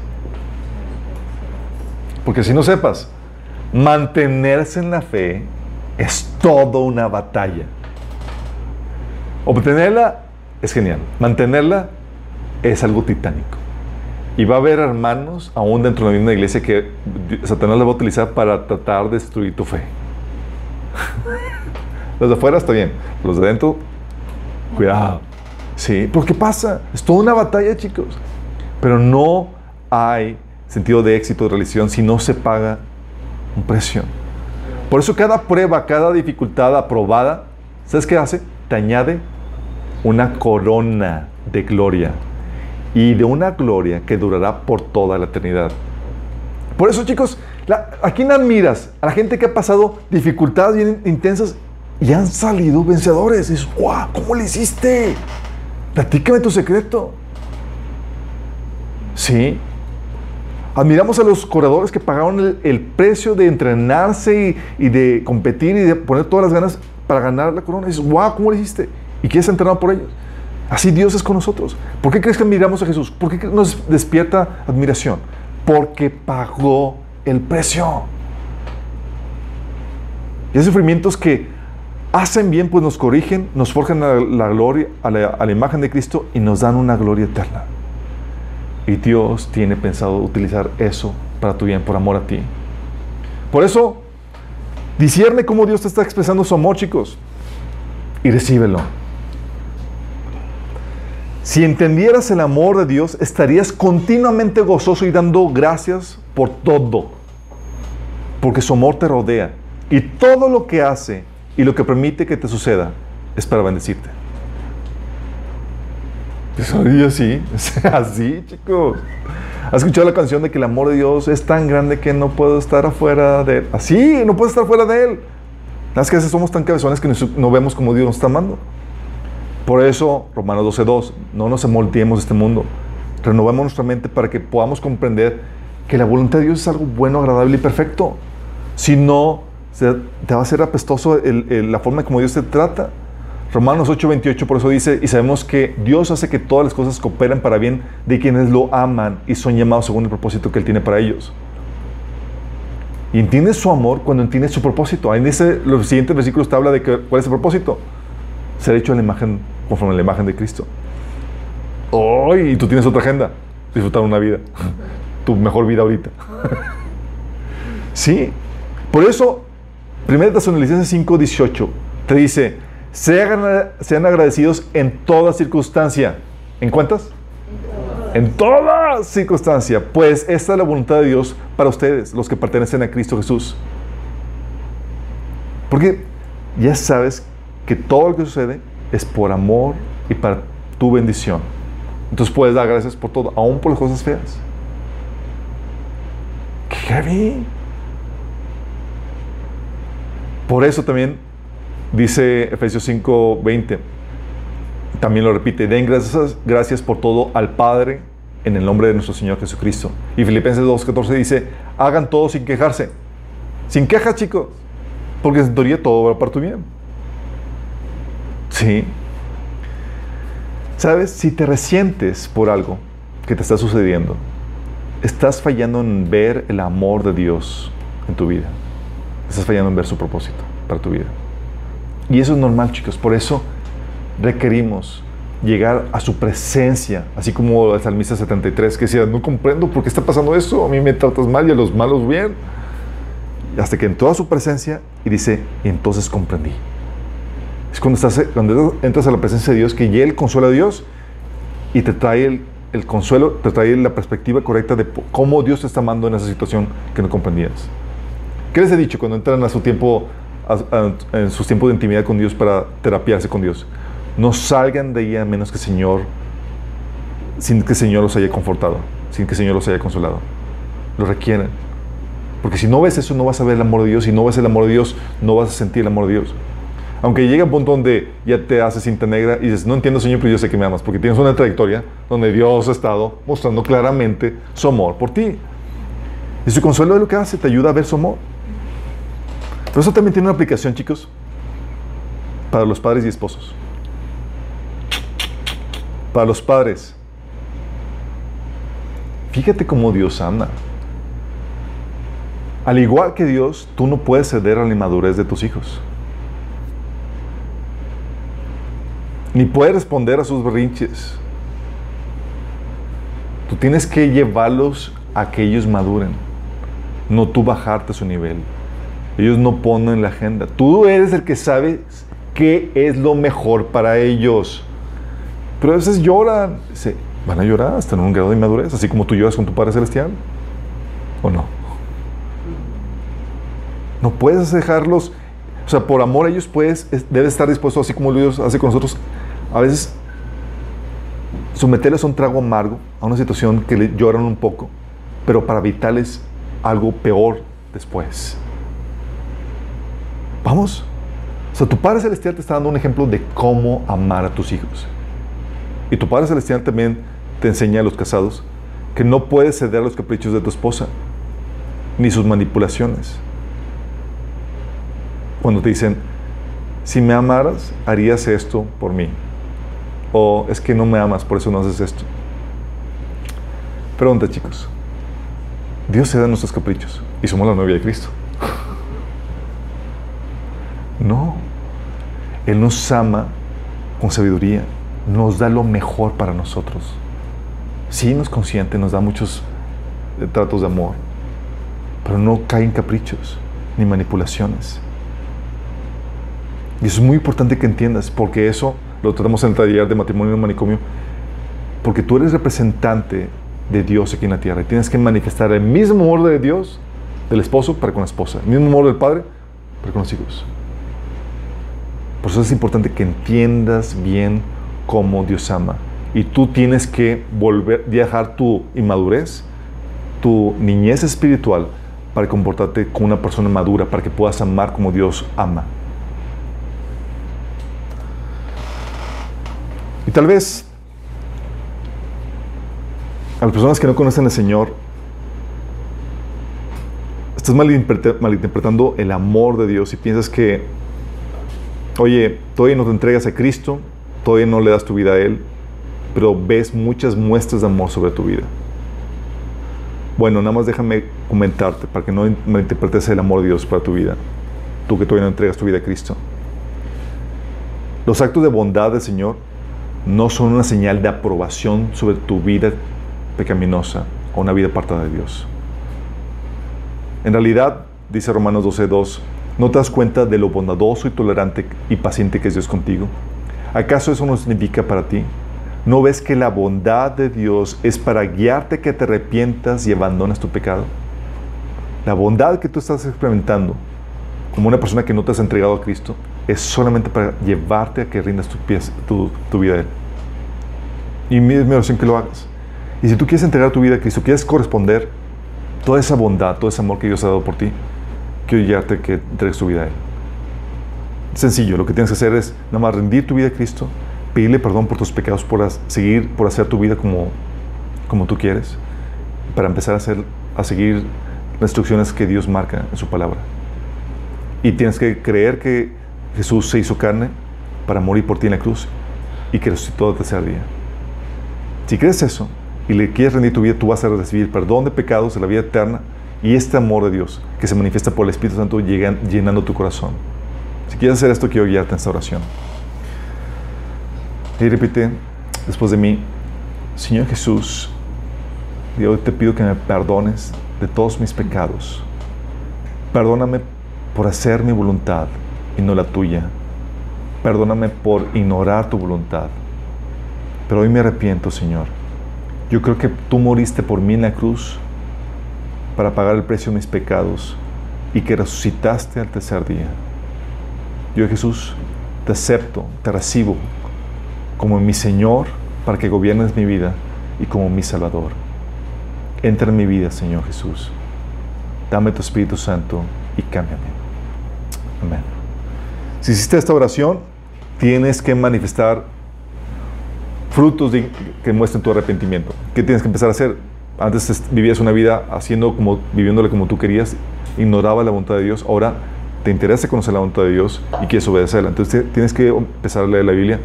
Porque si no sepas, mantenerse en la fe es toda una batalla. Obtenerla es genial. Mantenerla es algo titánico. Y va a haber hermanos, aún dentro de la misma iglesia, que Satanás la va a utilizar para tratar de destruir tu fe. Los de afuera está bien, los de adentro, cuidado. Sí, porque pasa, es toda una batalla, chicos. Pero no hay sentido de éxito de realización si no se paga un precio. Por eso cada prueba, cada dificultad aprobada, ¿sabes qué hace? Te añade una corona de gloria. Y de una gloria que durará por toda la eternidad. Por eso, chicos, la- ¿a quién? A la gente que ha pasado dificultades bien intensas y han salido vencedores. Es, ¡guau! ¿Cómo le hiciste? Platícame tu secreto. Sí. Admiramos a los corredores que pagaron el, precio de entrenarse y, de competir y de poner todas las ganas para ganar la corona. Y dices, ¡guau! ¿Cómo le hiciste? Y quieres entrenar por ellos. Así Dios es con nosotros. ¿Por qué crees que admiramos a Jesús? ¿Por qué nos despierta admiración? Porque pagó el precio. Y hay sufrimientos que hacen bien, pues nos corrigen, nos forjan la gloria, a la, a la imagen de Cristo y nos dan una gloria eterna. Y Dios tiene pensado utilizar eso para tu bien, por amor a ti. Por eso, discierne cómo Dios te está expresando su amor, chicos. Y recíbelo. Si entendieras el amor de Dios, estarías continuamente gozoso y dando gracias por todo. Porque su amor te rodea. Y todo lo que hace y lo que permite que te suceda es para bendecirte. Soy así, así, chicos. ¿Has escuchado la canción de que el amor de Dios es tan grande que no puedo estar afuera de él? Así, no puedo estar fuera de él. Las que a veces somos tan cabezones que no vemos como Dios nos está amando. Por eso, Romanos 12.2, no nos amoldeemos de este mundo. Renovemos nuestra mente para que podamos comprender que la voluntad de Dios es algo bueno, agradable y perfecto. Si no, te va a ser apestoso la forma como Dios te trata. Romanos 8:28 por eso dice, y sabemos que Dios hace que todas las cosas cooperen para bien de quienes lo aman y son llamados según el propósito que Él tiene para ellos. Y entiendes su amor cuando entiendes su propósito. Ahí dice, los siguientes versículos te habla de que, cuál es el propósito. ser hecho a la imagen, conforme a la imagen de Cristo. Hoy, y tú tienes otra agenda, disfrutar una vida, tu mejor vida ahorita. sí, por eso, 1 Tesalonicenses 5, 18, te dice, sean, sean agradecidos en toda circunstancia. ¿En cuántas? En toda circunstancia, pues esta es la voluntad de Dios para ustedes, los que pertenecen a Cristo Jesús. Porque ya sabes que todo lo que sucede es por amor y para tu bendición. Entonces puedes dar gracias por todo, aún por las cosas feas. ¡Qué heavy! Por eso también dice Efesios 5:20, también lo repite, den gracias, gracias por todo al Padre en el nombre de nuestro Señor Jesucristo. Y Filipenses 2:14 dice, hagan todo sin quejarse. Sin quejas, chicos, porque en teoría todo va para tu bien. Sí. ¿Sabes? Si te resientes por algo que te está sucediendo, estás fallando en ver el amor de Dios en tu vida. Estás fallando en ver su propósito para tu vida. Y eso es normal, chicos. Por eso requerimos llegar a su presencia, así como el salmista 73 que decía, no comprendo por qué está pasando eso, a mí me tratas mal y a los malos bien. Hasta que entró a su presencia y dice, y entonces comprendí. Es cuando, estás, cuando entras a la presencia de Dios que ya el consuelo de Dios y te trae el, el consuelo, te trae la perspectiva correcta de cómo Dios te está amando en esa situación que no comprendías. ¿Qué les he dicho cuando entran a su tiempo, a, a, en sus tiempos de intimidad con Dios para terapiarse con Dios? No salgan de ahí a menos que el Señor, sin que el Señor los haya confortado, sin que el Señor los haya consolado. Lo requieren. Porque si no ves eso, no vas a ver el amor de Dios. Si no ves el amor de Dios, no vas a sentir el amor de Dios. Aunque llegue a un punto donde ya te haces cinta negra y dices, no entiendo, Señor, pero yo sé que me amas, porque tienes una trayectoria donde Dios ha estado mostrando claramente su amor por ti. Y su consuelo es lo que hace, te ayuda a ver su amor. Pero eso también tiene una aplicación, chicos, para los padres y esposos. Para los padres. Fíjate cómo Dios ama. Al igual que Dios, tú no puedes ceder a la inmadurez de tus hijos. Ni puedes responder a sus berrinches. Tú tienes que llevarlos a que ellos maduren, no tú bajarte su nivel. Ellos no ponen la agenda. Tú eres el que sabe qué es lo mejor para ellos. Pero a veces lloran. Se, van a llorar hasta en un grado de inmadurez, así como tú lloras con tu Padre Celestial. ¿O no? No puedes dejarlos, o sea, por amor a ellos puedes, debes estar dispuesto, así como Dios hace con nosotros, a veces someterles a un trago amargo, a una situación que lloran un poco, pero para evitarles algo peor después. Vamos. O sea, tu Padre Celestial te está dando un ejemplo de cómo amar a tus hijos. Y tu Padre Celestial también te enseña a los casados que no puedes ceder a los caprichos de tu esposa, ni sus manipulaciones. Cuando te dicen, si me amaras, harías esto por mí. O es que no me amas, por eso no haces esto. Pregunta, chicos. Dios se da nuestros caprichos y somos la novia de Cristo. No. Él nos ama con sabiduría, nos da lo mejor para nosotros. Sí nos consiente, nos da muchos eh, tratos de amor, pero no cae en caprichos ni manipulaciones. Y es muy importante que entiendas, porque eso lo tratamos en el taller de matrimonio y manicomio, porque tú eres representante de Dios aquí en la tierra y tienes que manifestar el mismo amor de Dios, del esposo para con la esposa, el mismo amor del padre para con los hijos. Por eso es importante que entiendas bien cómo Dios ama. Y tú tienes que volver, viajar tu inmadurez, tu niñez espiritual, para comportarte como una persona madura, para que puedas amar como Dios ama. Y tal vez a las personas que no conocen al Señor, estás malinterpretando el amor de Dios y piensas que, oye, todavía no te entregas a Cristo, todavía no le das tu vida a Él, pero ves muchas muestras de amor sobre tu vida. Bueno, nada más déjame comentarte para que no malinterpretes el amor de Dios para tu vida, tú que todavía no entregas tu vida a Cristo. Los actos de bondad del Señor no son una señal de aprobación sobre tu vida pecaminosa o una vida apartada de Dios. En realidad, dice Romanos 12:2, ¿no te das cuenta de lo bondadoso y tolerante y paciente que es Dios contigo? ¿Acaso eso no significa para ti? ¿No ves que la bondad de Dios es para guiarte que te arrepientas y abandones tu pecado? La bondad que tú estás experimentando como una persona que no te has entregado a Cristo es solamente para llevarte a que rindas tu, pies, tu, tu vida a Él. Y mi, mi oración que lo hagas. Y si tú quieres entregar tu vida a Cristo, quieres corresponder toda esa bondad, todo ese amor que Dios ha dado por ti, quiero guiarte que entregues tu vida a Él. Sencillo, lo que tienes que hacer es nada más rendir tu vida a Cristo, pedirle perdón por tus pecados, por seguir, por hacer tu vida como, como tú quieres, para empezar a, hacer, a seguir las instrucciones que Dios marca en su palabra. Y tienes que creer que Jesús se hizo carne para morir por ti en la cruz y que resucitó el tercer día. Si crees eso y le quieres rendir tu vida, tú vas a recibir perdón de pecados de la vida eterna y este amor de Dios que se manifiesta por el Espíritu Santo llegan- llenando tu corazón. Si quieres hacer esto, quiero guiarte en esta oración. Y repite después de mí, Señor Jesús, yo te pido que me perdones de todos mis pecados. Perdóname por hacer mi voluntad y no la tuya. Perdóname por ignorar tu voluntad. Pero hoy me arrepiento, Señor. Yo creo que tú moriste por mí en la cruz para pagar el precio de mis pecados y que resucitaste al tercer día. Yo, Jesús, te acepto, te recibo como mi Señor para que gobiernes mi vida y como mi Salvador. Entra en mi vida, Señor Jesús. Dame tu Espíritu Santo y cámbiame. Amén. Si hiciste esta oración, tienes que manifestar frutos de- que muestren tu arrepentimiento. ¿Qué tienes que empezar a hacer? Antes es- vivías una vida haciendo como, viviéndole como tú querías, ignoraba la voluntad de Dios. Ahora te interesa conocer la voluntad de Dios y quieres obedecerla. Entonces tienes que empezar a leer la Biblia.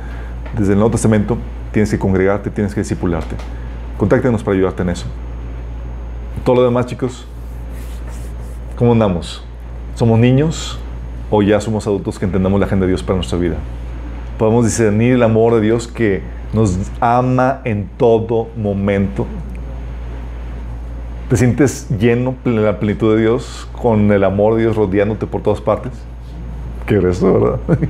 Desde el Nuevo Testamento tienes que congregarte, tienes que discipularte. Contáctanos para ayudarte en eso. Todo lo demás, chicos, ¿cómo andamos? ¿Somos niños o ya somos adultos que entendamos la agenda de Dios para nuestra vida? Podemos discernir el amor de Dios que nos ama en todo momento. ¿Te sientes lleno en la plenitud de Dios, con el amor de Dios rodeándote por todas partes? Qué eso, ¿verdad?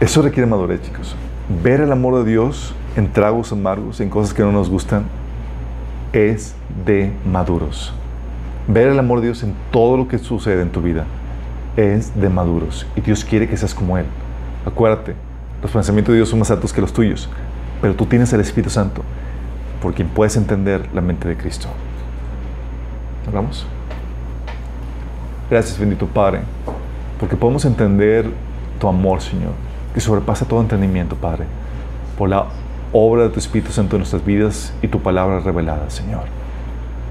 Eso requiere madurez, chicos. Ver el amor de Dios en tragos amargos, en cosas que no nos gustan, es de maduros. Ver el amor de Dios en todo lo que sucede en tu vida es de maduros. Y Dios quiere que seas como Él. Acuérdate, los pensamientos de Dios son más altos que los tuyos, pero tú tienes el Espíritu Santo por quien puedes entender la mente de Cristo. ¿Hablamos? Gracias, bendito Padre, porque podemos entender tu amor, Señor, que sobrepasa todo entendimiento, Padre, por la obra de tu Espíritu Santo en nuestras vidas y tu palabra revelada, Señor.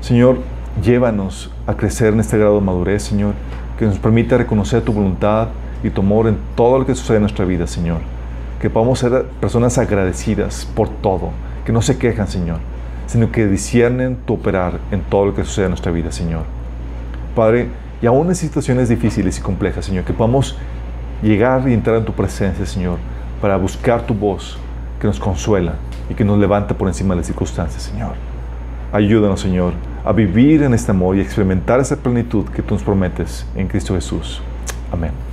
Señor, llévanos a crecer en este grado de madurez, Señor, que nos permita reconocer tu voluntad y tu amor en todo lo que sucede en nuestra vida, Señor. Que podamos ser personas agradecidas por todo, que no se quejan, Señor, sino que disciernen tu operar en todo lo que sucede en nuestra vida, Señor. Padre, y aún en situaciones difíciles y complejas, Señor, que podamos llegar y entrar en tu presencia, Señor, para buscar tu voz que nos consuela y que nos levanta por encima de las circunstancias, Señor. Ayúdanos, Señor, a vivir en este amor y experimentar esa plenitud que tú nos prometes en Cristo Jesús. Amén.